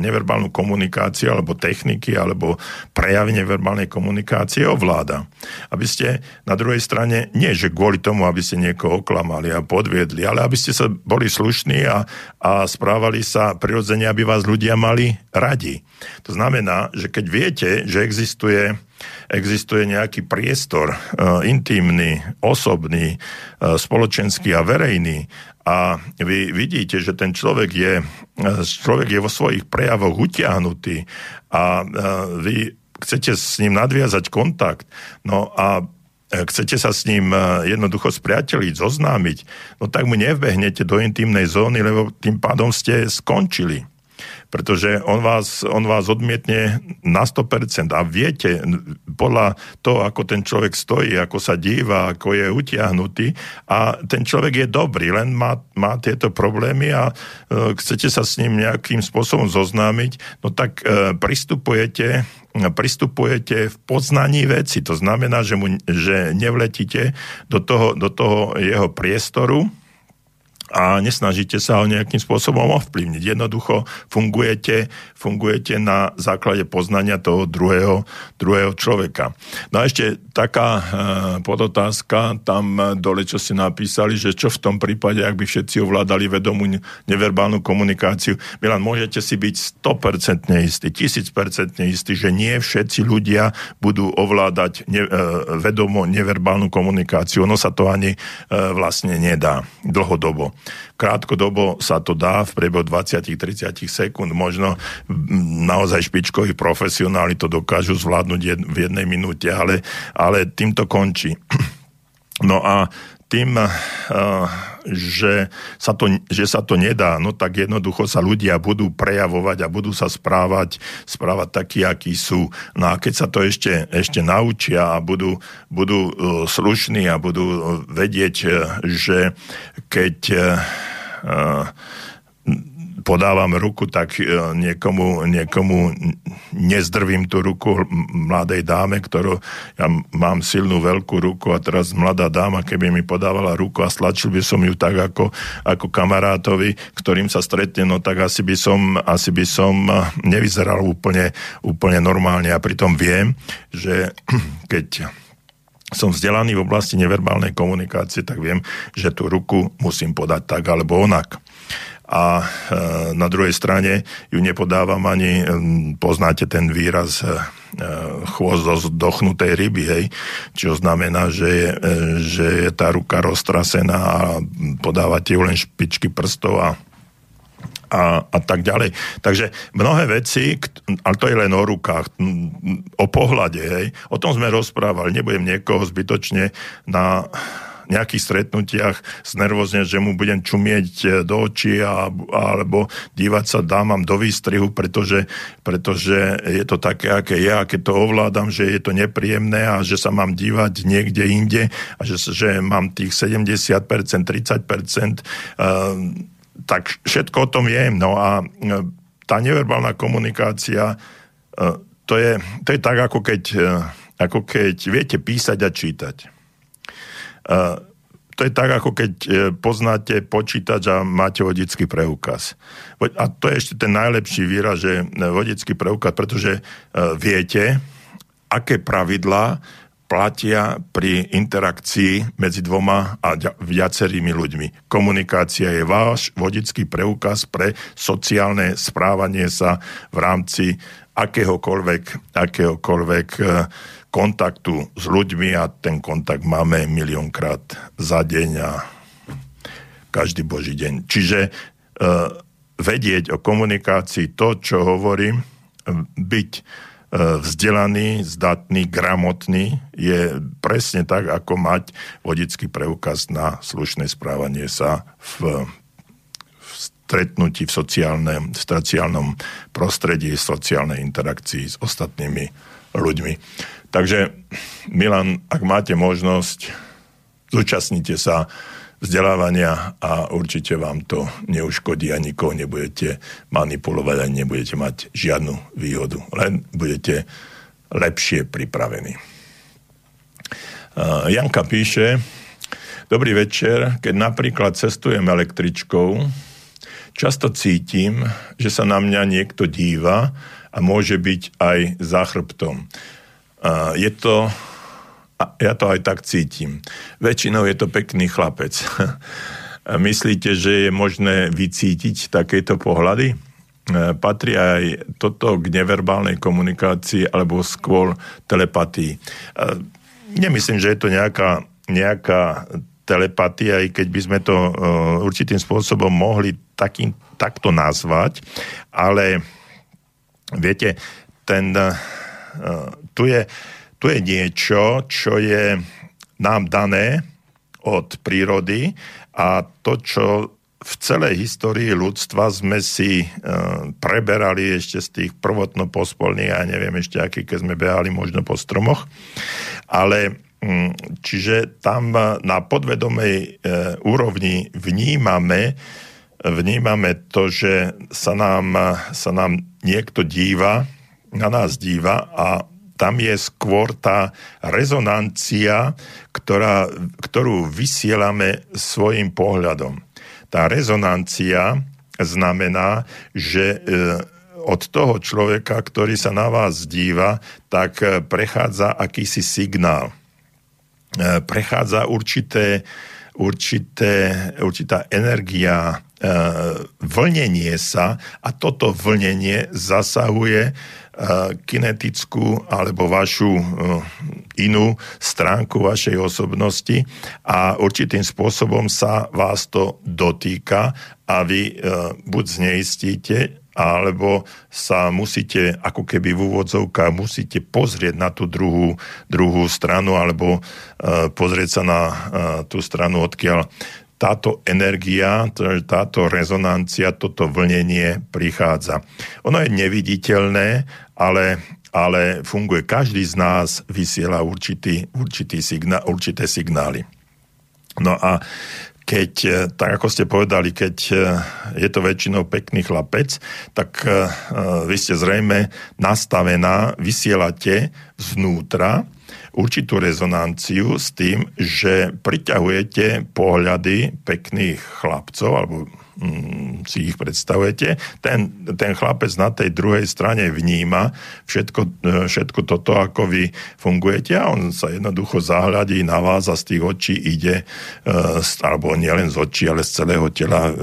neverbálnu komunikáciu alebo techniky alebo prejavy neverbálnej komunikácie ovláda. Aby ste na druhej strane, nie že kvôli tomu, aby ste niekoho oklamali a podviedli, ale aby ste sa boli slušní a, a správali sa prirodzene, aby vás ľudia mali radi. To znamená, že keď viete, že existuje existuje nejaký priestor e, intimný, osobný, e, spoločenský a verejný. A vy vidíte, že ten človek je, človek je vo svojich prejavoch utiahnutý a vy chcete s ním nadviazať kontakt, no a chcete sa s ním jednoducho spriateliť, zoznámiť, no tak mu nevbehnete do intimnej zóny, lebo tým pádom ste skončili pretože on vás, on vás odmietne na 100% a viete, podľa toho, ako ten človek stojí, ako sa díva, ako je utiahnutý a ten človek je dobrý, len má, má tieto problémy a e, chcete sa s ním nejakým spôsobom zoznámiť, no tak e, pristupujete pristupujete v poznaní veci. To znamená, že, mu, že nevletíte do toho, do toho jeho priestoru, a nesnažíte sa ho nejakým spôsobom ovplyvniť. Jednoducho fungujete, fungujete na základe poznania toho druhého, druhého človeka. No a ešte taká e, podotázka tam dole, čo ste napísali, že čo v tom prípade, ak by všetci ovládali vedomú neverbálnu komunikáciu. Milan, môžete si byť 100% istý, 1000% istý, že nie všetci ľudia budú ovládať ne, e, vedomo neverbálnu komunikáciu. Ono sa to ani e, vlastne nedá dlhodobo. Krátkodobo sa to dá v priebehu 20-30 sekúnd. Možno naozaj špičkoví profesionáli to dokážu zvládnuť v jednej minúte, ale, ale tým to končí. No a tým, eh, že sa, to, že sa to nedá, no tak jednoducho sa ľudia budú prejavovať a budú sa správať, správať takí, akí sú. No a keď sa to ešte, ešte naučia a budú, budú eh, slušní a budú eh, vedieť, že keď podávam ruku, tak e, niekomu, niekomu nezdrvím tú ruku mladej dáme, ktorú ja mám silnú veľkú ruku a teraz mladá dáma, keby mi podávala ruku a stlačil by som ju tak ako, ako kamarátovi, ktorým sa stretne, no tak asi by som, asi by som e, nevyzeral úplne, úplne normálne. A pritom viem, že keď som vzdelaný v oblasti neverbálnej komunikácie, tak viem, že tú ruku musím podať tak alebo onak a e, na druhej strane ju nepodávam ani, poznáte ten výraz e, chvost zo zdochnutej ryby, hej, čo znamená, že je, e, že je tá ruka roztrasená a podávate ju len špičky prstov a a, a tak ďalej. Takže mnohé veci, ale to je len o rukách, o pohľade, hej. O tom sme rozprávali, nebudem niekoho zbytočne na nejakých stretnutiach znervozne, že mu budem čumieť e, do očí a, alebo dívať sa dámam do výstrihu, pretože, pretože je to také, aké je a keď to ovládam, že je to nepríjemné a že sa mám dívať niekde inde a že, že mám tých 70%, 30%, uh, tak všetko o tom je. No a uh, tá neverbálna komunikácia, to, je, to je tak, ako keď, ako keď viete písať a čítať to je tak, ako keď e, poznáte počítač a máte vodický preukaz. A to je ešte ten najlepší výraz, že e, vodický preukaz, pretože e, viete, aké pravidlá platia pri interakcii medzi dvoma a viacerými ľuďmi. Komunikácia je váš vodický preukaz pre sociálne správanie sa v rámci akéhokoľvek, akéhokoľvek kontaktu s ľuďmi a ten kontakt máme miliónkrát za deň a každý boží deň. Čiže e, vedieť o komunikácii to, čo hovorím, byť e, vzdelaný, zdatný, gramotný je presne tak, ako mať vodický preukaz na slušné správanie sa v, v stretnutí v, sociálne, v sociálnom prostredí, sociálnej interakcii s ostatnými ľuďmi. Takže Milan, ak máte možnosť, zúčastnite sa vzdelávania a určite vám to neuškodí a nikoho nebudete manipulovať a nebudete mať žiadnu výhodu. Len budete lepšie pripravení. Janka píše, Dobrý večer, keď napríklad cestujem električkou, často cítim, že sa na mňa niekto díva a môže byť aj za chrbtom je to, ja to aj tak cítim, väčšinou je to pekný chlapec. Myslíte, že je možné vycítiť takéto pohľady? patrí aj toto k neverbálnej komunikácii alebo skôr telepatii. E, nemyslím, že je to nejaká, nejaká telepatia, aj keď by sme to uh, určitým spôsobom mohli takým, takto nazvať, ale viete, ten, tu, je, tu je niečo, čo je nám dané od prírody a to, čo v celej histórii ľudstva sme si uh, preberali ešte z tých prvotno pospolných, a neviem ešte aký, keď sme behali možno po stromoch, ale um, čiže tam na podvedomej uh, úrovni vnímame, vnímame to, že sa nám, sa nám niekto díva, na nás díva a tam je skôr tá rezonancia, ktorá, ktorú vysielame svojim pohľadom. Tá rezonancia znamená, že e, od toho človeka, ktorý sa na vás díva, tak e, prechádza akýsi signál. E, prechádza určité, určité, určitá energia, vlnenie sa a toto vlnenie zasahuje kinetickú alebo vašu e, inú stránku vašej osobnosti a určitým spôsobom sa vás to dotýka a vy e, buď zneistíte, alebo sa musíte, ako keby v úvodzovkách, musíte pozrieť na tú druhú, druhú stranu, alebo uh, pozrieť sa na tú stranu, odkiaľ táto energia, táto rezonancia, toto vlnenie prichádza. Ono je neviditeľné, ale, ale funguje. Každý z nás vysiela určitý, určitý signál, určité signály. No a keď, tak ako ste povedali, keď je to väčšinou pekný chlapec, tak eh, vy ste zrejme nastavená, vysielate znútra určitú rezonanciu s tým, že priťahujete pohľady pekných chlapcov alebo mm, si ich predstavujete. Ten, ten chlapec na tej druhej strane vníma všetko, e, všetko toto, ako vy fungujete a on sa jednoducho zahľadí na vás a z tých očí ide, e, alebo nielen z očí, ale z celého tela, e,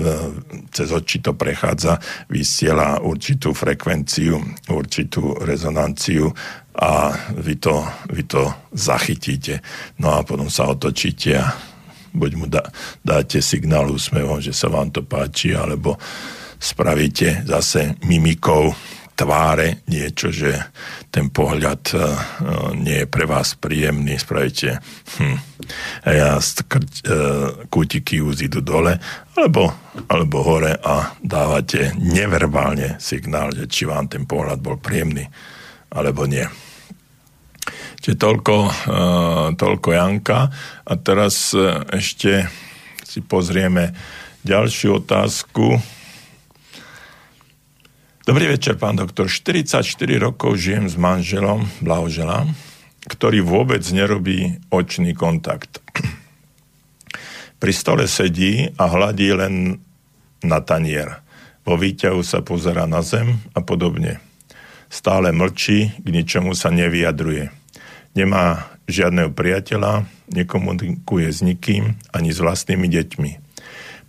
cez oči to prechádza, vysiela určitú frekvenciu, určitú rezonanciu a vy to, vy to zachytíte. No a potom sa otočíte a buď mu dá, dáte signál úsmevom, že sa vám to páči, alebo spravíte zase mimikou tváre niečo, že ten pohľad uh, nie je pre vás príjemný, spravíte hm, a ja skr- uh, kútiky už idú dole, alebo, alebo hore a dávate neverbálne signál, že či vám ten pohľad bol príjemný, alebo nie. Čiže toľko, uh, toľko Janka. A teraz uh, ešte si pozrieme ďalšiu otázku. Dobrý večer, pán doktor. 44 rokov žijem s manželom, blahoželám, ktorý vôbec nerobí očný kontakt. Pri stole sedí a hladí len na tanier. Vo výťahu sa pozera na zem a podobne. Stále mlčí, k ničomu sa nevyjadruje nemá žiadneho priateľa, nekomunikuje s nikým, ani s vlastnými deťmi.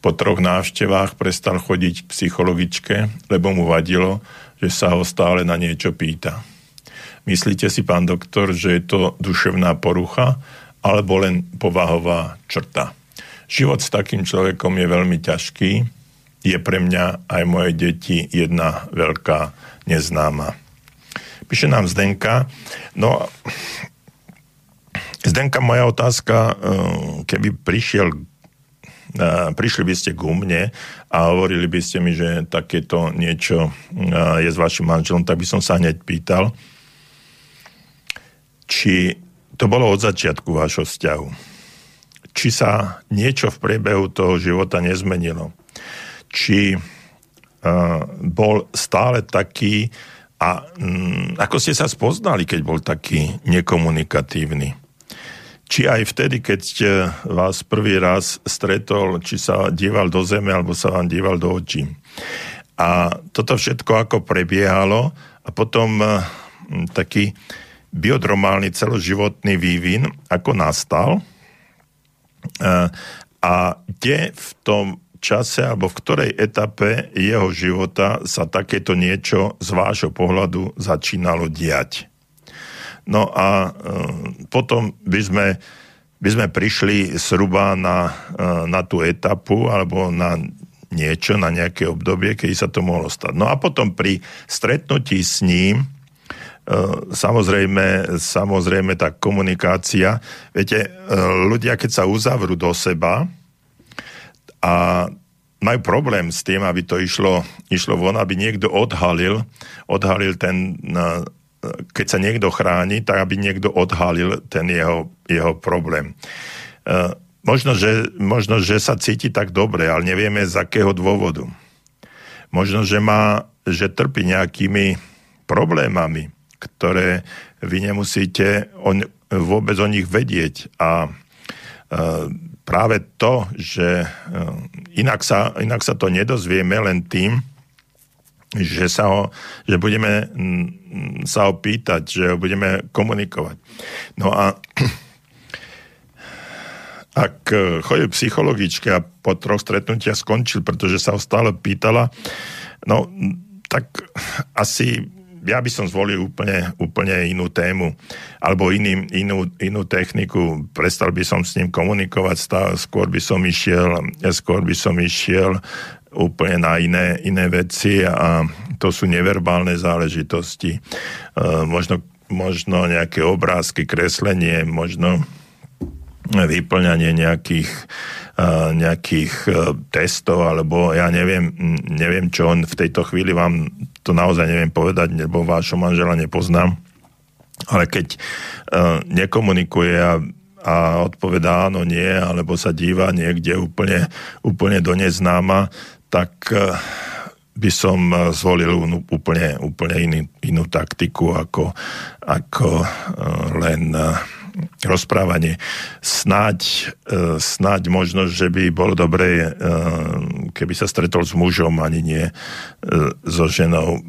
Po troch návštevách prestal chodiť k psychologičke, lebo mu vadilo, že sa ho stále na niečo pýta. Myslíte si, pán doktor, že je to duševná porucha alebo len povahová črta? Život s takým človekom je veľmi ťažký. Je pre mňa aj moje deti jedna veľká neznáma. Píše nám Zdenka. No, Zdenka, moja otázka, eh, keby prišiel eh, prišli by ste ku mne a hovorili by ste mi, že takéto niečo eh, je s vašim manželom, tak by som sa hneď pýtal, či to bolo od začiatku vášho vzťahu. Či sa niečo v priebehu toho života nezmenilo. Či bol stále taký a mm, ako ste sa spoznali, keď bol taký nekomunikatívny? Či aj vtedy, keď vás prvý raz stretol, či sa díval do zeme, alebo sa vám díval do očí. A toto všetko ako prebiehalo a potom hm, taký biodromálny celoživotný vývin, ako nastal a kde v tom čase alebo v ktorej etape jeho života sa takéto niečo z vášho pohľadu začínalo diať. No a e, potom by sme, by sme prišli zhruba na, e, na tú etapu alebo na niečo, na nejaké obdobie, keď sa to mohlo stať. No a potom pri stretnutí s ním, e, samozrejme, samozrejme tá komunikácia, viete, ľudia, keď sa uzavrú do seba a majú problém s tým, aby to išlo, išlo von, aby niekto odhalil, odhalil ten, keď sa niekto chráni, tak aby niekto odhalil ten jeho, jeho problém Možno že, možno, že sa cíti tak dobre, ale nevieme z akého dôvodu. Možno, že, má, že trpí nejakými problémami, ktoré vy nemusíte on, vôbec o nich vedieť. A e, práve to, že e, inak, sa, inak sa to nedozvieme len tým, že, sa ho, že budeme sa ho pýtať, že ho budeme komunikovať. No a ak e, chodil psychologičke a po troch stretnutia skončil, pretože sa ho stále pýtala, no tak asi ja by som zvolil úplne, úplne inú tému alebo iný, inú, inú techniku. Prestal by som s ním komunikovať, stále, skôr by som išiel, skôr by som išiel úplne na iné, iné veci a to sú neverbálne záležitosti. E, možno, možno nejaké obrázky, kreslenie, možno vyplňanie nejakých, nejakých e, testov, alebo ja neviem, neviem, čo on v tejto chvíli vám to naozaj neviem povedať, lebo vášho manžela nepoznám. Ale keď nekomunikuje a, a odpovedá áno, nie, alebo sa díva niekde úplne, úplne do neznáma, tak uh, by som zvolil úplne, úplne iný, inú taktiku ako, ako uh, len rozprávanie. Snáď, snáď možno, že by bolo dobré, keby sa stretol s mužom, ani nie so ženou.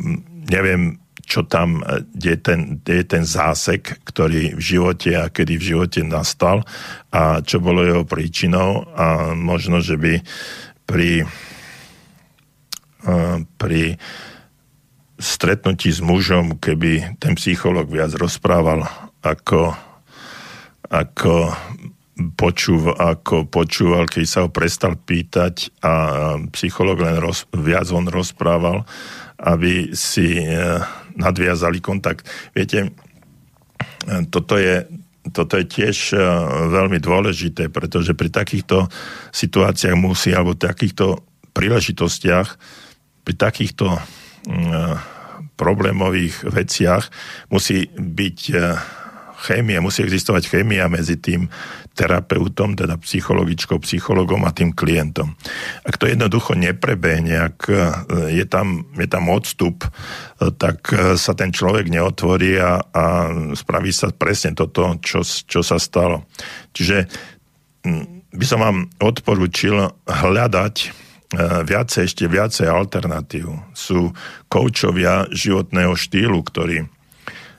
Neviem, čo tam, kde je ten, kde je ten zásek, ktorý v živote a kedy v živote nastal a čo bolo jeho príčinou a možno, že by pri, pri stretnutí s mužom, keby ten psycholog viac rozprával ako ako počúval, ako počúval, keď sa ho prestal pýtať a psycholog len roz, viac on rozprával, aby si e, nadviazali kontakt. Viete, toto je, toto je tiež e, veľmi dôležité, pretože pri takýchto situáciách musí, alebo takýchto príležitostiach, pri takýchto e, problémových veciach musí byť chémia, musí existovať chémia medzi tým terapeutom, teda psychologičkou, psychologom a tým klientom. Ak to jednoducho neprebehne, ak e, je tam, je tam odstup, e, tak e, sa ten človek neotvorí a, a spraví sa presne toto, čo, čo sa stalo. Čiže by som vám odporúčil hľadať viacej, ešte viacej alternatív. Sú koučovia životného štýlu, ktorí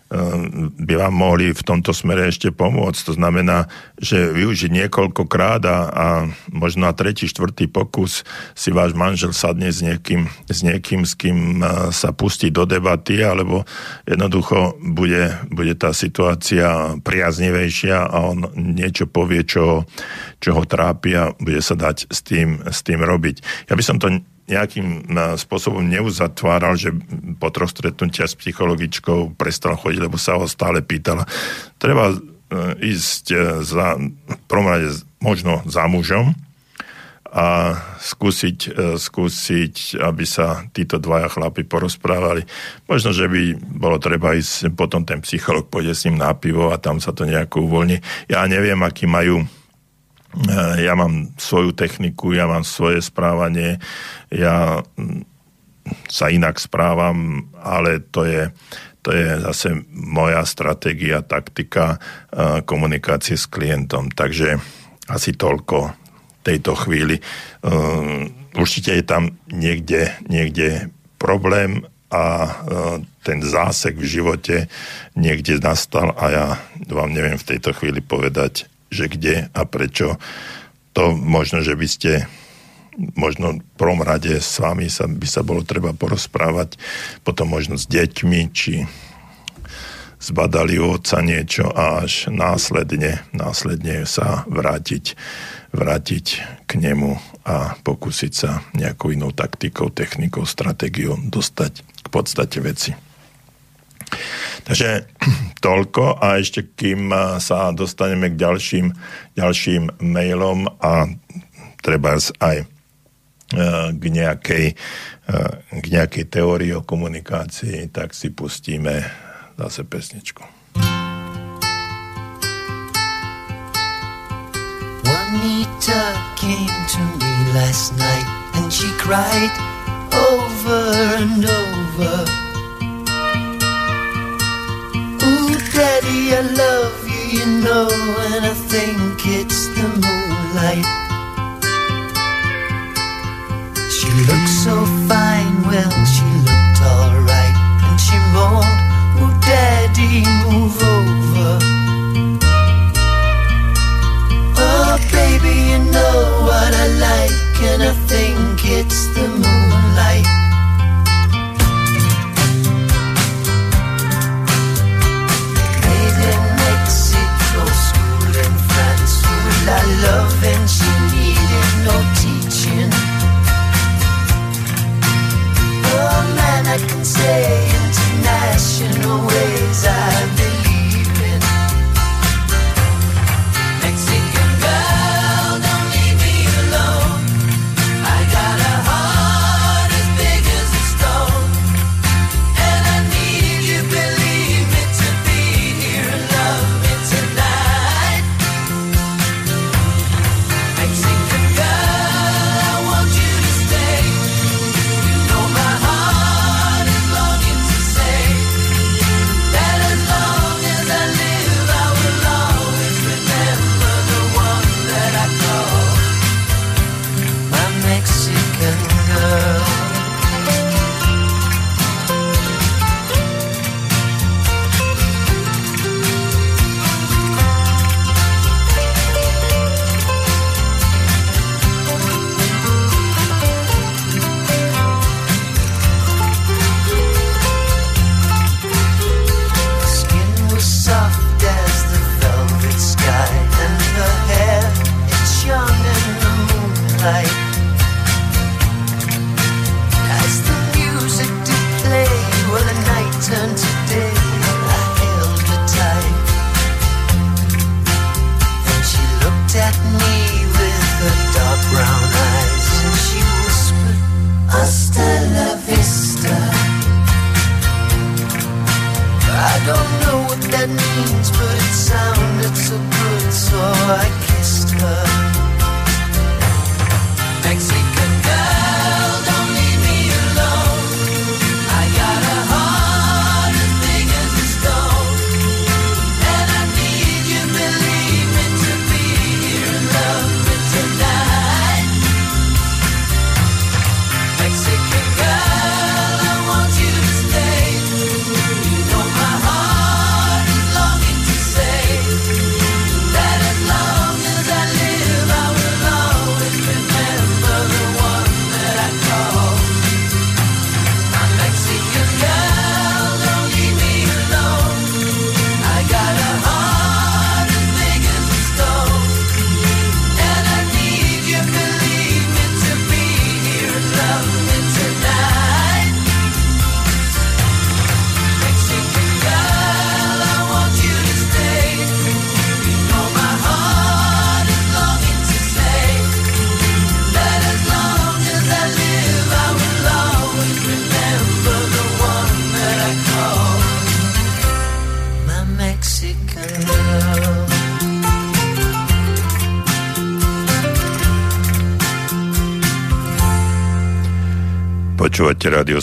by vám mohli v tomto smere ešte pomôcť. To znamená, že využiť niekoľkokrát a, a možno na tretí, štvrtý pokus si váš manžel sadne s niekým, s niekým, s kým e, sa pustí do debaty, alebo jednoducho bude, bude tá situácia priaznivejšia a on niečo povie, čo, čo ho trápi a bude sa dať s tým, s tým robiť. Ja by som to nejakým spôsobom neuzatváral, že po troch stretnutia s psychologičkou prestal chodiť, lebo sa ho stále pýtala. Treba e, ísť e, za, prvom možno za mužom a skúsiť, e, skúsiť, aby sa títo dvaja chlapi porozprávali. Možno, že by bolo treba ísť, potom ten psycholog pôjde s ním na pivo a tam sa to nejako uvoľní. Ja neviem, aký majú ja mám svoju techniku, ja mám svoje správanie, ja mm, sa inak správam, ale to je, to je zase moja stratégia, taktika eh, komunikácie s klientom. Takže asi toľko tejto chvíli. Eh, určite je tam niekde, niekde problém a ten zásek v živote niekde nastal a ja vám neviem v tejto chvíli povedať, že kde a prečo. To možno, že by ste
možno v prvom rade s vami sa, by sa bolo treba porozprávať, potom možno s deťmi, či zbadali u otca niečo a až následne, následne sa vrátiť, vrátiť k nemu a pokúsiť sa nejakou inou taktikou, technikou, stratégiou dostať k podstate veci. Takže toľko a ešte kým sa dostaneme k ďalším, ďalším mailom a treba aj E, k nejakej, e, k nejakej teórii o komunikácii, tak si pustíme zase pesničku. Juanita came to me last night and she cried over and over. Daddy, I love you, you know, and I think it's the moonlight. She looked so fine, well, she looked alright. And she moaned, Oh, Daddy, move over. Oh, baby, you know what I like, and I think it's the moonlight. Of love, and she needed no teaching. Oh man, I can say international ways I believe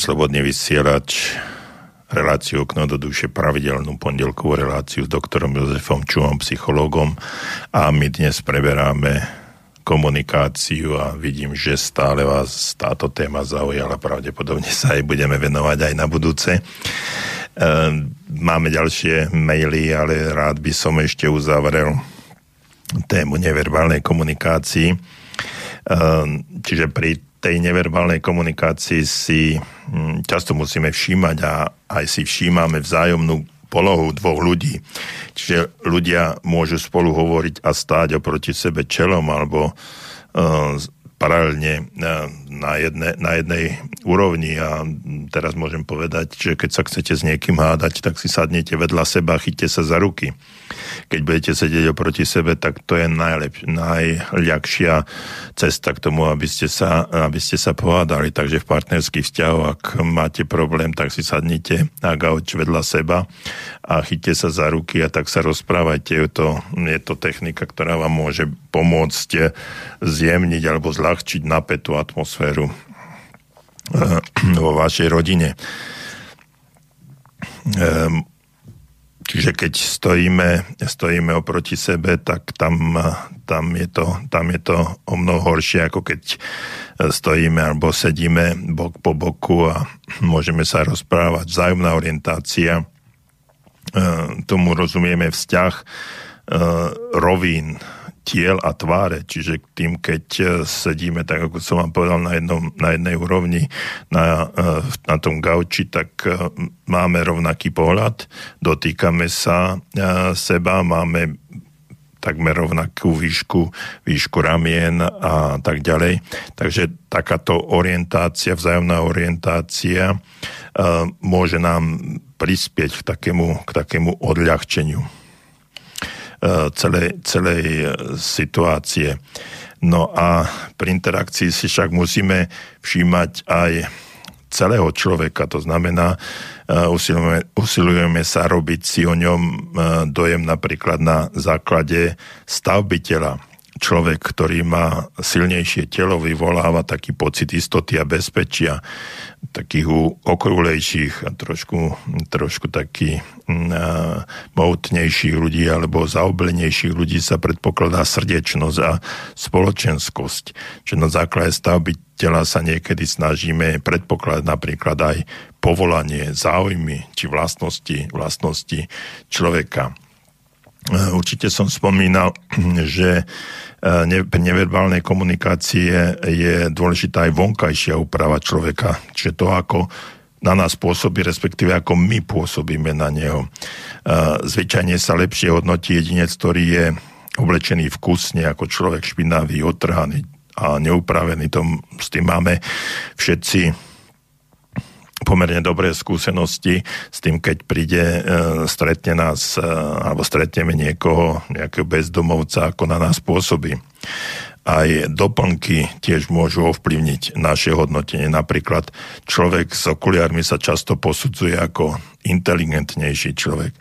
Slobodný vysielač, reláciu Okno do duše, pravidelnú pondelkovú reláciu s doktorom Jozefom Čumom, psychológom a my dnes preberáme komunikáciu a vidím, že stále vás táto téma zaujala, pravdepodobne sa aj budeme venovať aj na budúce. Ehm, Máme ďalšie maily, ale rád by som ešte uzavrel tému neverbálnej komunikácii.
čiže pri tej neverbálnej komunikácii si hm, často musíme všímať a aj si všímame vzájomnú polohu dvoch ľudí. Čiže ľudia môžu spolu hovoriť a stáť oproti sebe čelom alebo uh, paralelne na, jedne, na jednej úrovni a teraz môžem povedať, že keď sa chcete s niekým hádať, tak si sadnete vedľa seba, chyťte sa za ruky keď budete sedieť oproti sebe, tak to je najlep, najľahšia cesta k tomu, aby ste, sa, aby ste sa pohádali. Takže v partnerských vzťahoch, ak máte problém, tak si sadnite na gauč vedľa seba a chyťte sa za ruky a tak sa rozprávajte. Je to, je to technika, ktorá vám môže pomôcť zjemniť alebo zľahčiť napätú atmosféru eh, vo vašej rodine ehm, Čiže keď stojíme, stojíme oproti sebe, tak tam, tam, je to, tam je to o mnoho horšie, ako keď stojíme alebo sedíme bok po boku a môžeme sa rozprávať. Vzájomná orientácia, e, tomu rozumieme vzťah rovín, tiel a tváre, čiže tým, keď e, sedíme, tak ako som vám povedal, na, jednom, na jednej úrovni na, e, na tom gauči, tak e, máme rovnaký pohľad, dotýkame sa seba, máme takmer rovnakú výšku, výšku ramien a tak ďalej. Takže takáto orientácia, vzájomná orientácia môže nám prispieť k takému, k takému odľahčeniu. E, celej, celej e, situácie. No a pri interakcii si však musíme všímať aj celého človeka, to znamená, e, usilujeme, usilujeme sa robiť si o ňom dojem napríklad na základe stavbiteľa. Človek, ktorý má silnejšie telo, vyvoláva taký pocit istoty a bezpečia takých okrúlejších a trošku, trošku taký uh, mohutnejších ľudí alebo zaoblenejších ľudí sa predpokladá srdečnosť a spoločenskosť. Čiže na základe stavby tela sa niekedy snažíme predpokladať napríklad aj povolanie, záujmy či vlastnosti, vlastnosti človeka. Určite som spomínal, že pri neverbálnej komunikácie je dôležitá aj vonkajšia úprava človeka. Čiže to, ako na nás pôsobí, respektíve ako my pôsobíme na neho. Zvyčajne sa lepšie hodnotí jedinec, ktorý je oblečený vkusne ako človek špinavý, otrhaný a neupravený. Tom, s tým máme všetci pomerne dobré skúsenosti s tým, keď príde, e, stretne nás, e, alebo stretneme niekoho, nejakého bezdomovca, ako na nás pôsobí. Aj doplnky tiež môžu ovplyvniť naše hodnotenie. Napríklad človek s okuliármi sa často posudzuje ako inteligentnejší človek.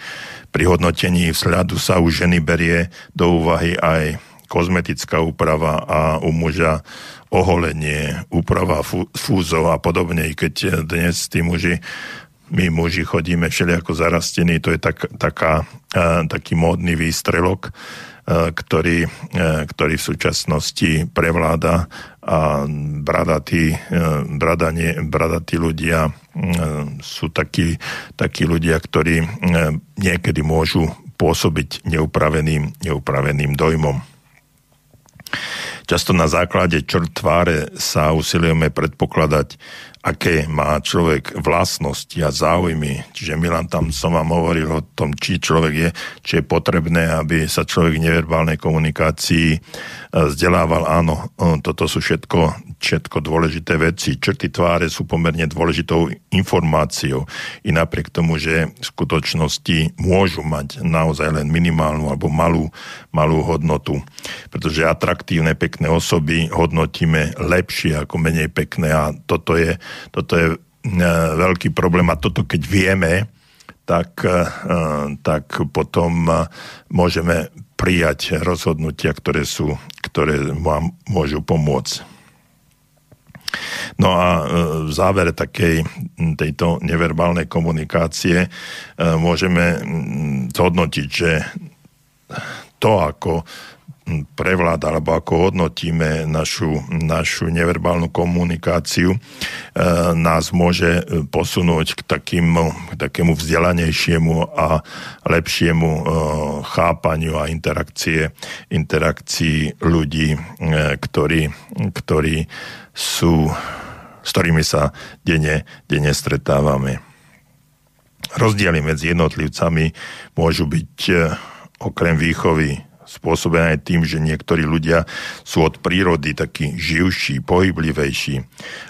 Pri hodnotení vzhľadu sa u ženy berie do úvahy aj kozmetická úprava a u muža oholenie, úprava fúzov a podobne, i keď dnes tí muži my muži chodíme všelijako zarastení, to je tak, taká, taký módny výstrelok, ktorý, ktorý v súčasnosti prevláda a bradatí, bradanie, bradatí ľudia sú takí, takí ľudia, ktorí niekedy môžu pôsobiť neupraveným, neupraveným dojmom. Často na základe črt tváre sa usilujeme predpokladať, aké má človek vlastnosti a záujmy. Čiže Milan, tam som vám hovoril o tom, či človek je, či je potrebné, aby sa človek v neverbálnej komunikácii vzdelával. Áno, toto sú všetko, všetko dôležité veci. Črty tváre sú pomerne dôležitou informáciou. I napriek tomu, že v skutočnosti môžu mať naozaj len minimálnu alebo malú, malú hodnotu. Pretože atraktívne, pekné osoby hodnotíme lepšie ako menej pekné a toto je, toto je e, veľký problém a toto keď vieme, tak, e, tak potom e, môžeme prijať rozhodnutia, ktoré, sú, ktoré vám môžu pomôcť. No a e, v závere takej tejto neverbálnej komunikácie e, môžeme zhodnotiť, že to, ako prevláda, alebo ako hodnotíme našu, našu neverbálnu komunikáciu, e, nás môže posunúť k, takým, k takému vzdelanejšiemu a lepšiemu e, chápaniu a interakcie, interakcii ľudí, e, ktorí, ktorí sú, s ktorými sa denne, denne stretávame. Rozdiely medzi jednotlivcami môžu byť okrem výchovy spôsobené tým, že niektorí ľudia sú od prírody takí živší, pohyblivejší.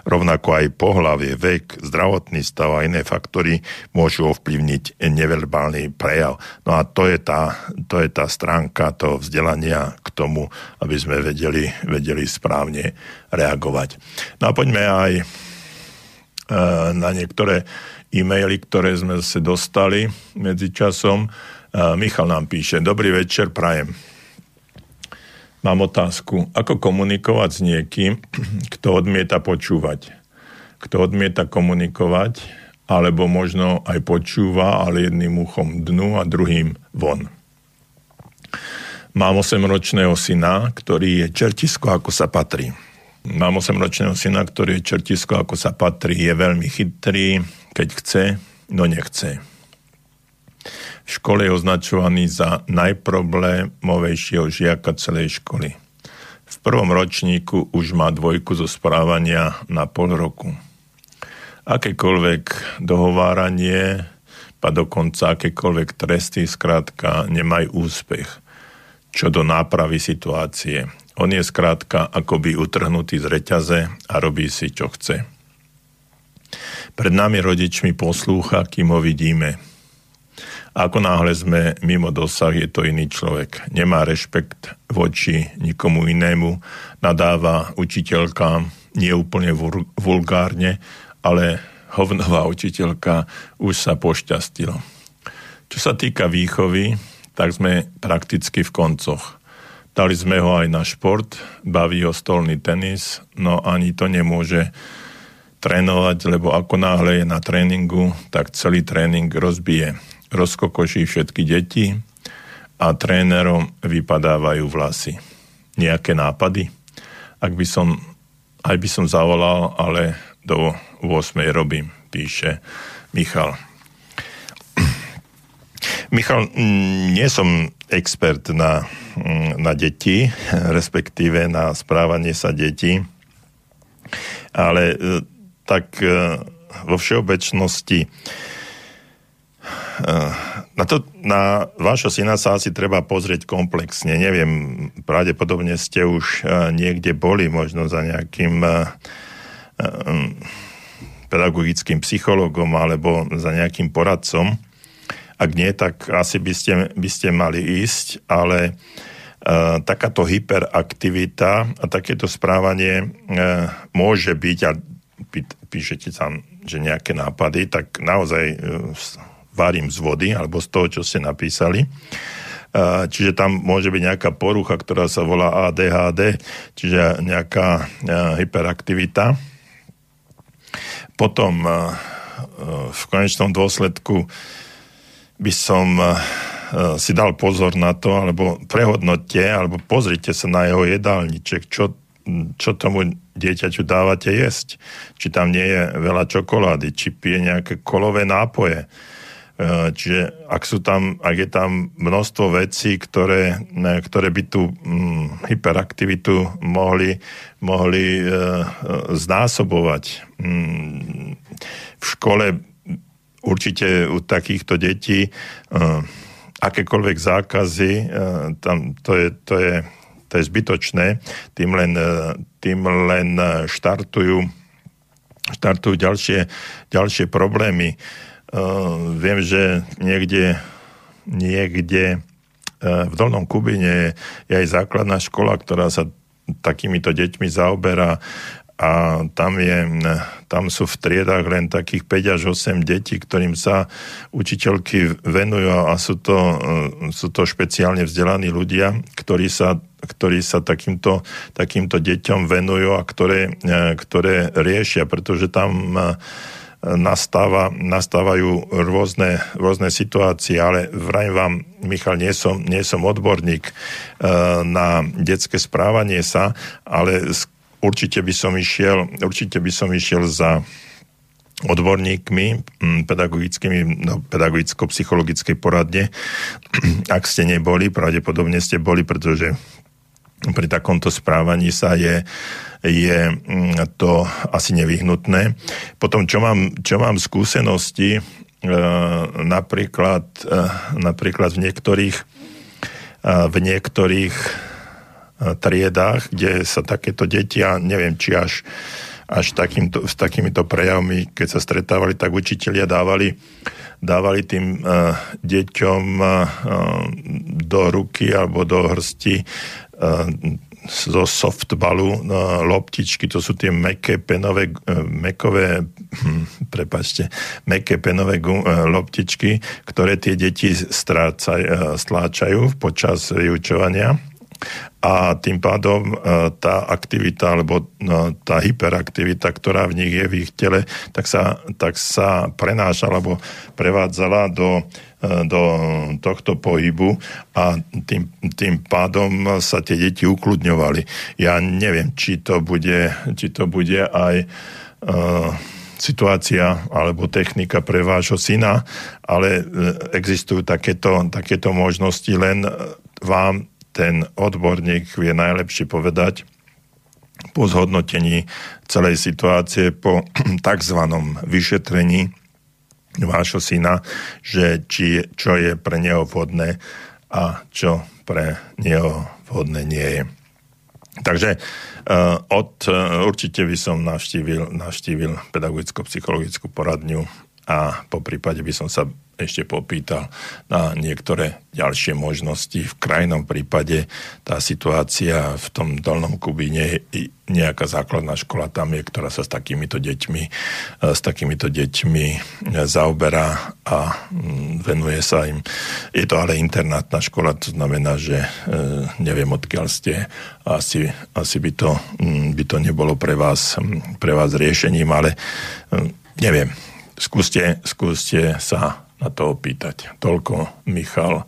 Rovnako aj pohlavie, vek, zdravotný stav a iné faktory môžu ovplyvniť neverbálny prejav. No a to je tá, to je tá stránka toho vzdelania k tomu, aby sme vedeli, vedeli správne reagovať. No a poďme aj e, na niektoré e-maily, ktoré sme zase dostali medzi časom. E, Michal nám píše, dobrý večer, prajem. Mám otázku. Ako komunikovať s niekým, kto odmieta počúvať? Kto odmieta komunikovať, alebo možno aj počúva, ale jedným uchom dnu a druhým von. Mám 8-ročného syna, ktorý je čertisko, ako sa patrí. Mám 8-ročného syna, ktorý je čertisko, ako sa patrí. Je veľmi chytrý, keď chce, no nechce v škole je označovaný za najproblémovejšieho žiaka celej školy. V prvom ročníku už má dvojku zo správania na pol roku. Akékoľvek dohováranie, pa dokonca akékoľvek tresty, skrátka, nemajú úspech čo do nápravy situácie. On je skrátka akoby utrhnutý z reťaze a robí si, čo chce. Pred nami rodičmi poslúcha, kým ho vidíme – ako náhle sme mimo dosah, je to iný človek. Nemá rešpekt voči nikomu inému, nadáva učiteľkám nie úplne vulgárne, ale hovnová učiteľka už sa pošťastilo. Čo sa týka výchovy, tak sme prakticky v koncoch. Dali sme ho aj na šport, baví ho stolný tenis, no ani to nemôže trénovať, lebo ako náhle je na tréningu, tak celý tréning rozbije rozkokoší všetky deti a trénerom vypadávajú vlasy. Nejaké nápady? Ak by som, aj by som zavolal, ale do 8. robím, píše Michal. Michal, mm, nie som expert na, mm, na deti, respektíve na správanie sa detí, ale e, tak e, vo všeobecnosti na, to, na vášho syna sa asi treba pozrieť komplexne. Neviem, pravdepodobne ste už eh, niekde boli, možno za nejakým eh, pedagogickým psychologom alebo za nejakým poradcom. Ak nie, tak asi by ste, by ste mali ísť, ale takáto hyperaktivita a takéto správanie môže byť, a píšete tam, že nejaké nápady, tak naozaj varím z vody, alebo z toho, čo ste napísali. Čiže tam môže byť nejaká porucha, ktorá sa volá ADHD, čiže nejaká hyperaktivita. Potom v konečnom dôsledku by som si dal pozor na to, alebo prehodnote, alebo pozrite sa na jeho jedálniček, čo, čo tomu dieťaťu dávate jesť. Či tam nie je veľa čokolády, či pije nejaké kolové nápoje čiže ak, sú tam, ak je tam množstvo vecí, ktoré, ktoré by tú hm, hyperaktivitu mohli, mohli e, znásobovať. Hm, v škole určite u takýchto detí e, akékoľvek zákazy, e, tam to je, to je, to je zbytočné, tým len, tým len štartujú, štartujú ďalšie, ďalšie problémy. Uh, viem, že niekde, niekde uh, v Dolnom Kubine je, aj základná škola, ktorá sa takýmito deťmi zaoberá a tam, je, tam sú v triedách len takých 5 až 8 detí, ktorým sa učiteľky venujú a sú to, sú to špeciálne vzdelaní ľudia, ktorí sa, ktorí sa takýmto, takýmto deťom venujú a ktoré, ktoré riešia, pretože tam nastáva, nastávajú rôzne, rôzne situácie, ale vrajím vám, Michal, nie som, nie som odborník na detské správanie sa, ale určite by som išiel, určite by som išiel za odborníkmi pedagogickými, no, pedagogicko-psychologickej poradne. Ak ste neboli, pravdepodobne ste boli, pretože pri takomto správaní sa je, je mm, to asi nevyhnutné. Potom, čo mám, čo mám skúsenosti, e, napríklad, e, napríklad v niektorých, e, v niektorých triedách, kde sa takéto deti, ja neviem, či až, až takýmto, s takýmito prejavmi, keď sa stretávali, tak učitelia dávali, dávali tým deťom do ruky alebo do hrsti zo softbalu loptičky, to sú tie meké penové, e, mekové, hm, prepačte, meké penové e, loptičky, ktoré tie deti strácaj, e, stláčajú počas vyučovania a tým pádom tá aktivita alebo tá hyperaktivita, ktorá v nich je v ich tele, tak sa, tak sa prenáša alebo prevádzala do do tohto pohybu a tým, tým pádom sa tie deti ukludňovali. Ja neviem, či to bude, či to bude aj situácia alebo technika pre vášho syna, ale e, existujú takéto, takéto možnosti, len vám ten odborník vie najlepšie povedať po zhodnotení celej situácie, po tzv. vyšetrení vášho syna, že či, čo je pre neho vhodné a čo pre neho vhodné nie je. Takže uh, od, uh, určite by som navštívil, navštívil pedagogicko-psychologickú poradňu a po prípade by som sa ešte popýtal na niektoré ďalšie možnosti. V krajnom prípade tá situácia v tom dolnom Kubíne nejaká základná škola tam je, ktorá sa s takýmito deťmi, e, s takýmito deťmi e, zaoberá a mm, venuje sa im. Je to ale internátna škola, to znamená, že e, neviem odkiaľ ste, asi, asi by, to, mm, by to nebolo pre vás, mm, pre vás riešením, ale neviem, skúste, skúste sa na to opýtať. Toľko, Michal,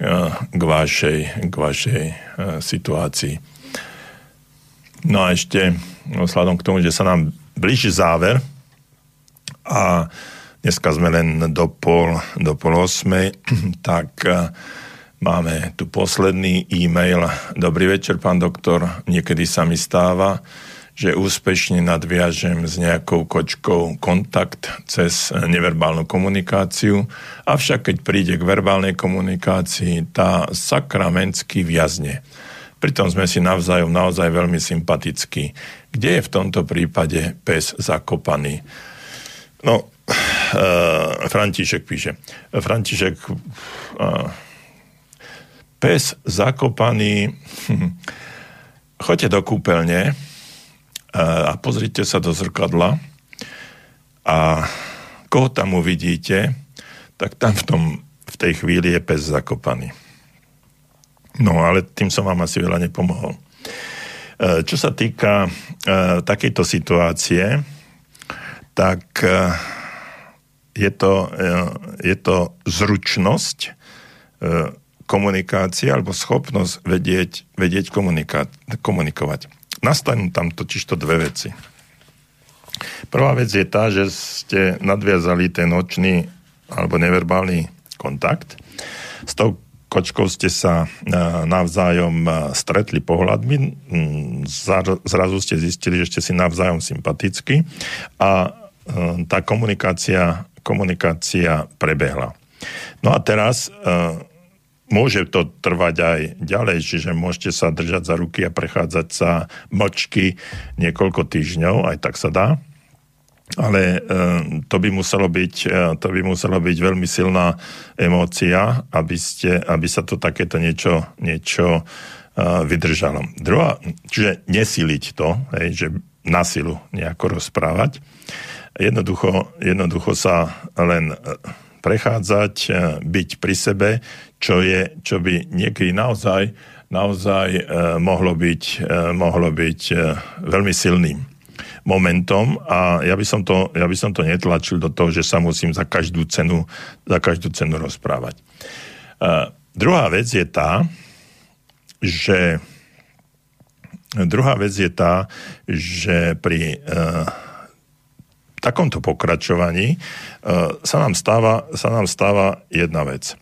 eh, k vašej, k vašej eh, situácii. No a ešte, vzhľadom k tomu, že sa nám blíži záver a dneska sme len do pol, do pol osmej, tak eh, máme tu posledný e-mail. Dobrý večer, pán doktor. Niekedy sa mi stáva, že úspešne nadviažem s nejakou kočkou kontakt cez neverbálnu komunikáciu, avšak keď príde k verbálnej komunikácii, tá sakramentsky viazne. Pritom sme si navzájom naozaj veľmi sympatickí. Kde je v tomto prípade pes zakopaný? No, uh, František píše. František, uh, pes zakopaný, hm, choďte do kúpeľne, a pozrite sa do zrkadla a koho tam uvidíte, tak tam v, tom, v tej chvíli je pes zakopaný. No, ale tým som vám asi veľa nepomohol. E, čo sa týka e, takejto situácie, tak e, je to, je to zručnosť komunikácie alebo schopnosť vedieť, vedieť komunikovať. Nastanú tam totiž to dve veci. Prvá vec je tá, že ste nadviazali ten nočný alebo neverbálny kontakt. S tou kočkou ste sa e, navzájom e, stretli pohľadmi, zrazu ste zistili, že ste si navzájom sympatickí a e, tá komunikácia, komunikácia prebehla. No a teraz Môže to trvať aj ďalej, čiže môžete sa držať za ruky a prechádzať sa mlčky niekoľko týždňov, aj tak sa dá. Ale e, to by muselo byť, e, to by muselo byť veľmi silná emócia, aby, ste, aby sa to takéto niečo, niečo e, vydržalo. Druhá, čiže nesiliť to, hej, že na silu nejako rozprávať. Jednoducho, jednoducho sa len prechádzať, byť pri sebe, čo, je, čo by niekedy naozaj, naozaj eh, mohlo byť, eh, mohlo byť eh, veľmi silným. momentom a ja by som to, ja by som to netlačil do toho, že sa musím za každú cenu, za každú cenu rozprávať. Uh, druhá vec je tá, že druhá vec je tá, že pri uh, takomto pokračovaní uh, sa, nám stáva, sa nám stáva jedna vec,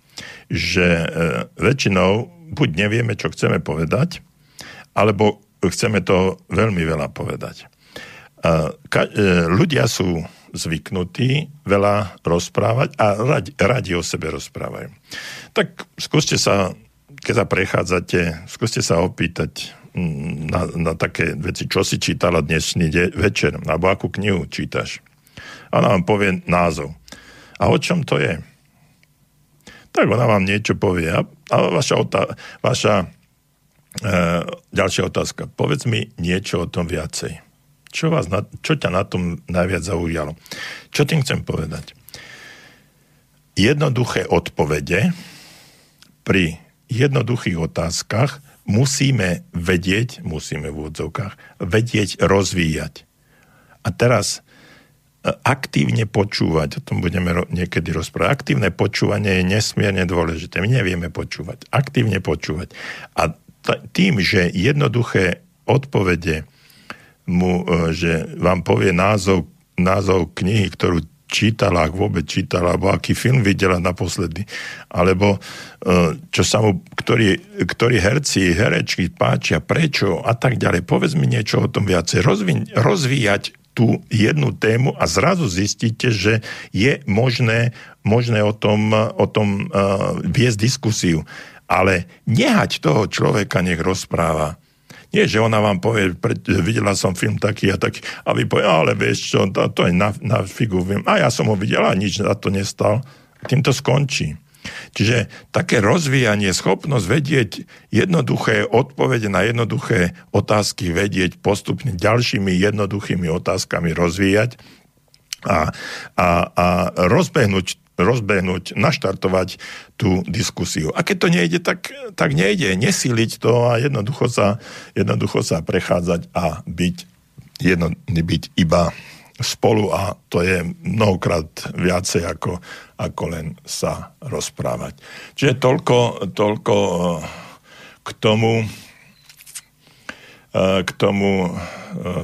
že uh, väčšinou buď nevieme, čo chceme povedať, alebo chceme to veľmi veľa povedať. Ka- e, ľudia sú zvyknutí veľa rozprávať a radi, radi o sebe rozprávajú. Tak skúste sa, keď sa prechádzate, skúste sa opýtať na, na také veci, čo si čítala dnešný de- večer, alebo akú knihu čítaš. A ona vám povie názov. A o čom to je? Tak ona vám niečo povie. A, a vaša, otá- vaša e, ďalšia otázka. Povedz mi niečo o tom viacej. Čo, vás na, čo ťa na tom najviac zaujalo? Čo tým chcem povedať? Jednoduché odpovede pri jednoduchých otázkach musíme vedieť, musíme v úvodzovkách, vedieť rozvíjať. A teraz aktívne počúvať, o tom budeme niekedy rozprávať. Aktívne počúvanie je nesmierne dôležité. My nevieme počúvať. Aktívne počúvať. A tým, že jednoduché odpovede mu, e, že vám povie názov, názov knihy, ktorú čítala, ak vôbec čítala, alebo aký film videla naposledy, alebo e, čo sa mu, ktorí, ktorí herci, herečky páčia, prečo a tak ďalej. Povedz mi niečo o tom viacej. Rozvi, rozvíjať tú jednu tému a zrazu zistíte, že je možné, možné o tom, o tom uh, viesť diskusiu. Ale nehať toho človeka, nech rozpráva. Nie, že ona vám povie, pre, videla som film taký a taký, a vy povie, ale vieš čo, to, to je na, na figu. A ja som ho videla a nič za to nestal. Tým to skončí. Čiže také rozvíjanie, schopnosť vedieť jednoduché odpovede na jednoduché otázky, vedieť postupne ďalšími jednoduchými otázkami rozvíjať a, a, a rozbehnúť rozbehnúť, naštartovať tú diskusiu. A keď to nejde, tak, tak nejde. Nesíliť to a jednoducho sa, jednoducho sa prechádzať a byť, jedno, byť iba spolu a to je mnohokrát viacej ako, ako len sa rozprávať. Čiže toľko, toľko eh, k tomu, k tomu e,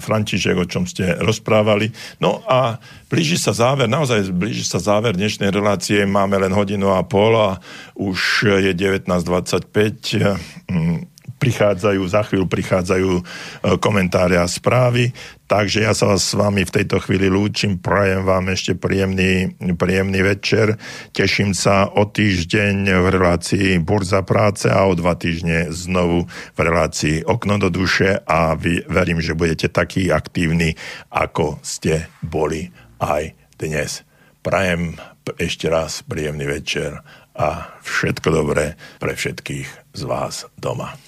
František, o čom ste rozprávali. No a blíži sa záver, naozaj blíži sa záver dnešnej relácie, máme len hodinu a pol a už je 19.25 prichádzajú, za chvíľu prichádzajú e, komentáre a správy, takže ja sa vás s vami v tejto chvíli lúčim, prajem vám ešte príjemný, príjemný večer, teším sa o týždeň v relácii Burza práce a o dva týždne znovu v relácii Okno do duše a vy, verím, že budete takí aktívni, ako ste boli aj dnes. Prajem ešte raz príjemný večer a všetko dobré pre všetkých z vás doma.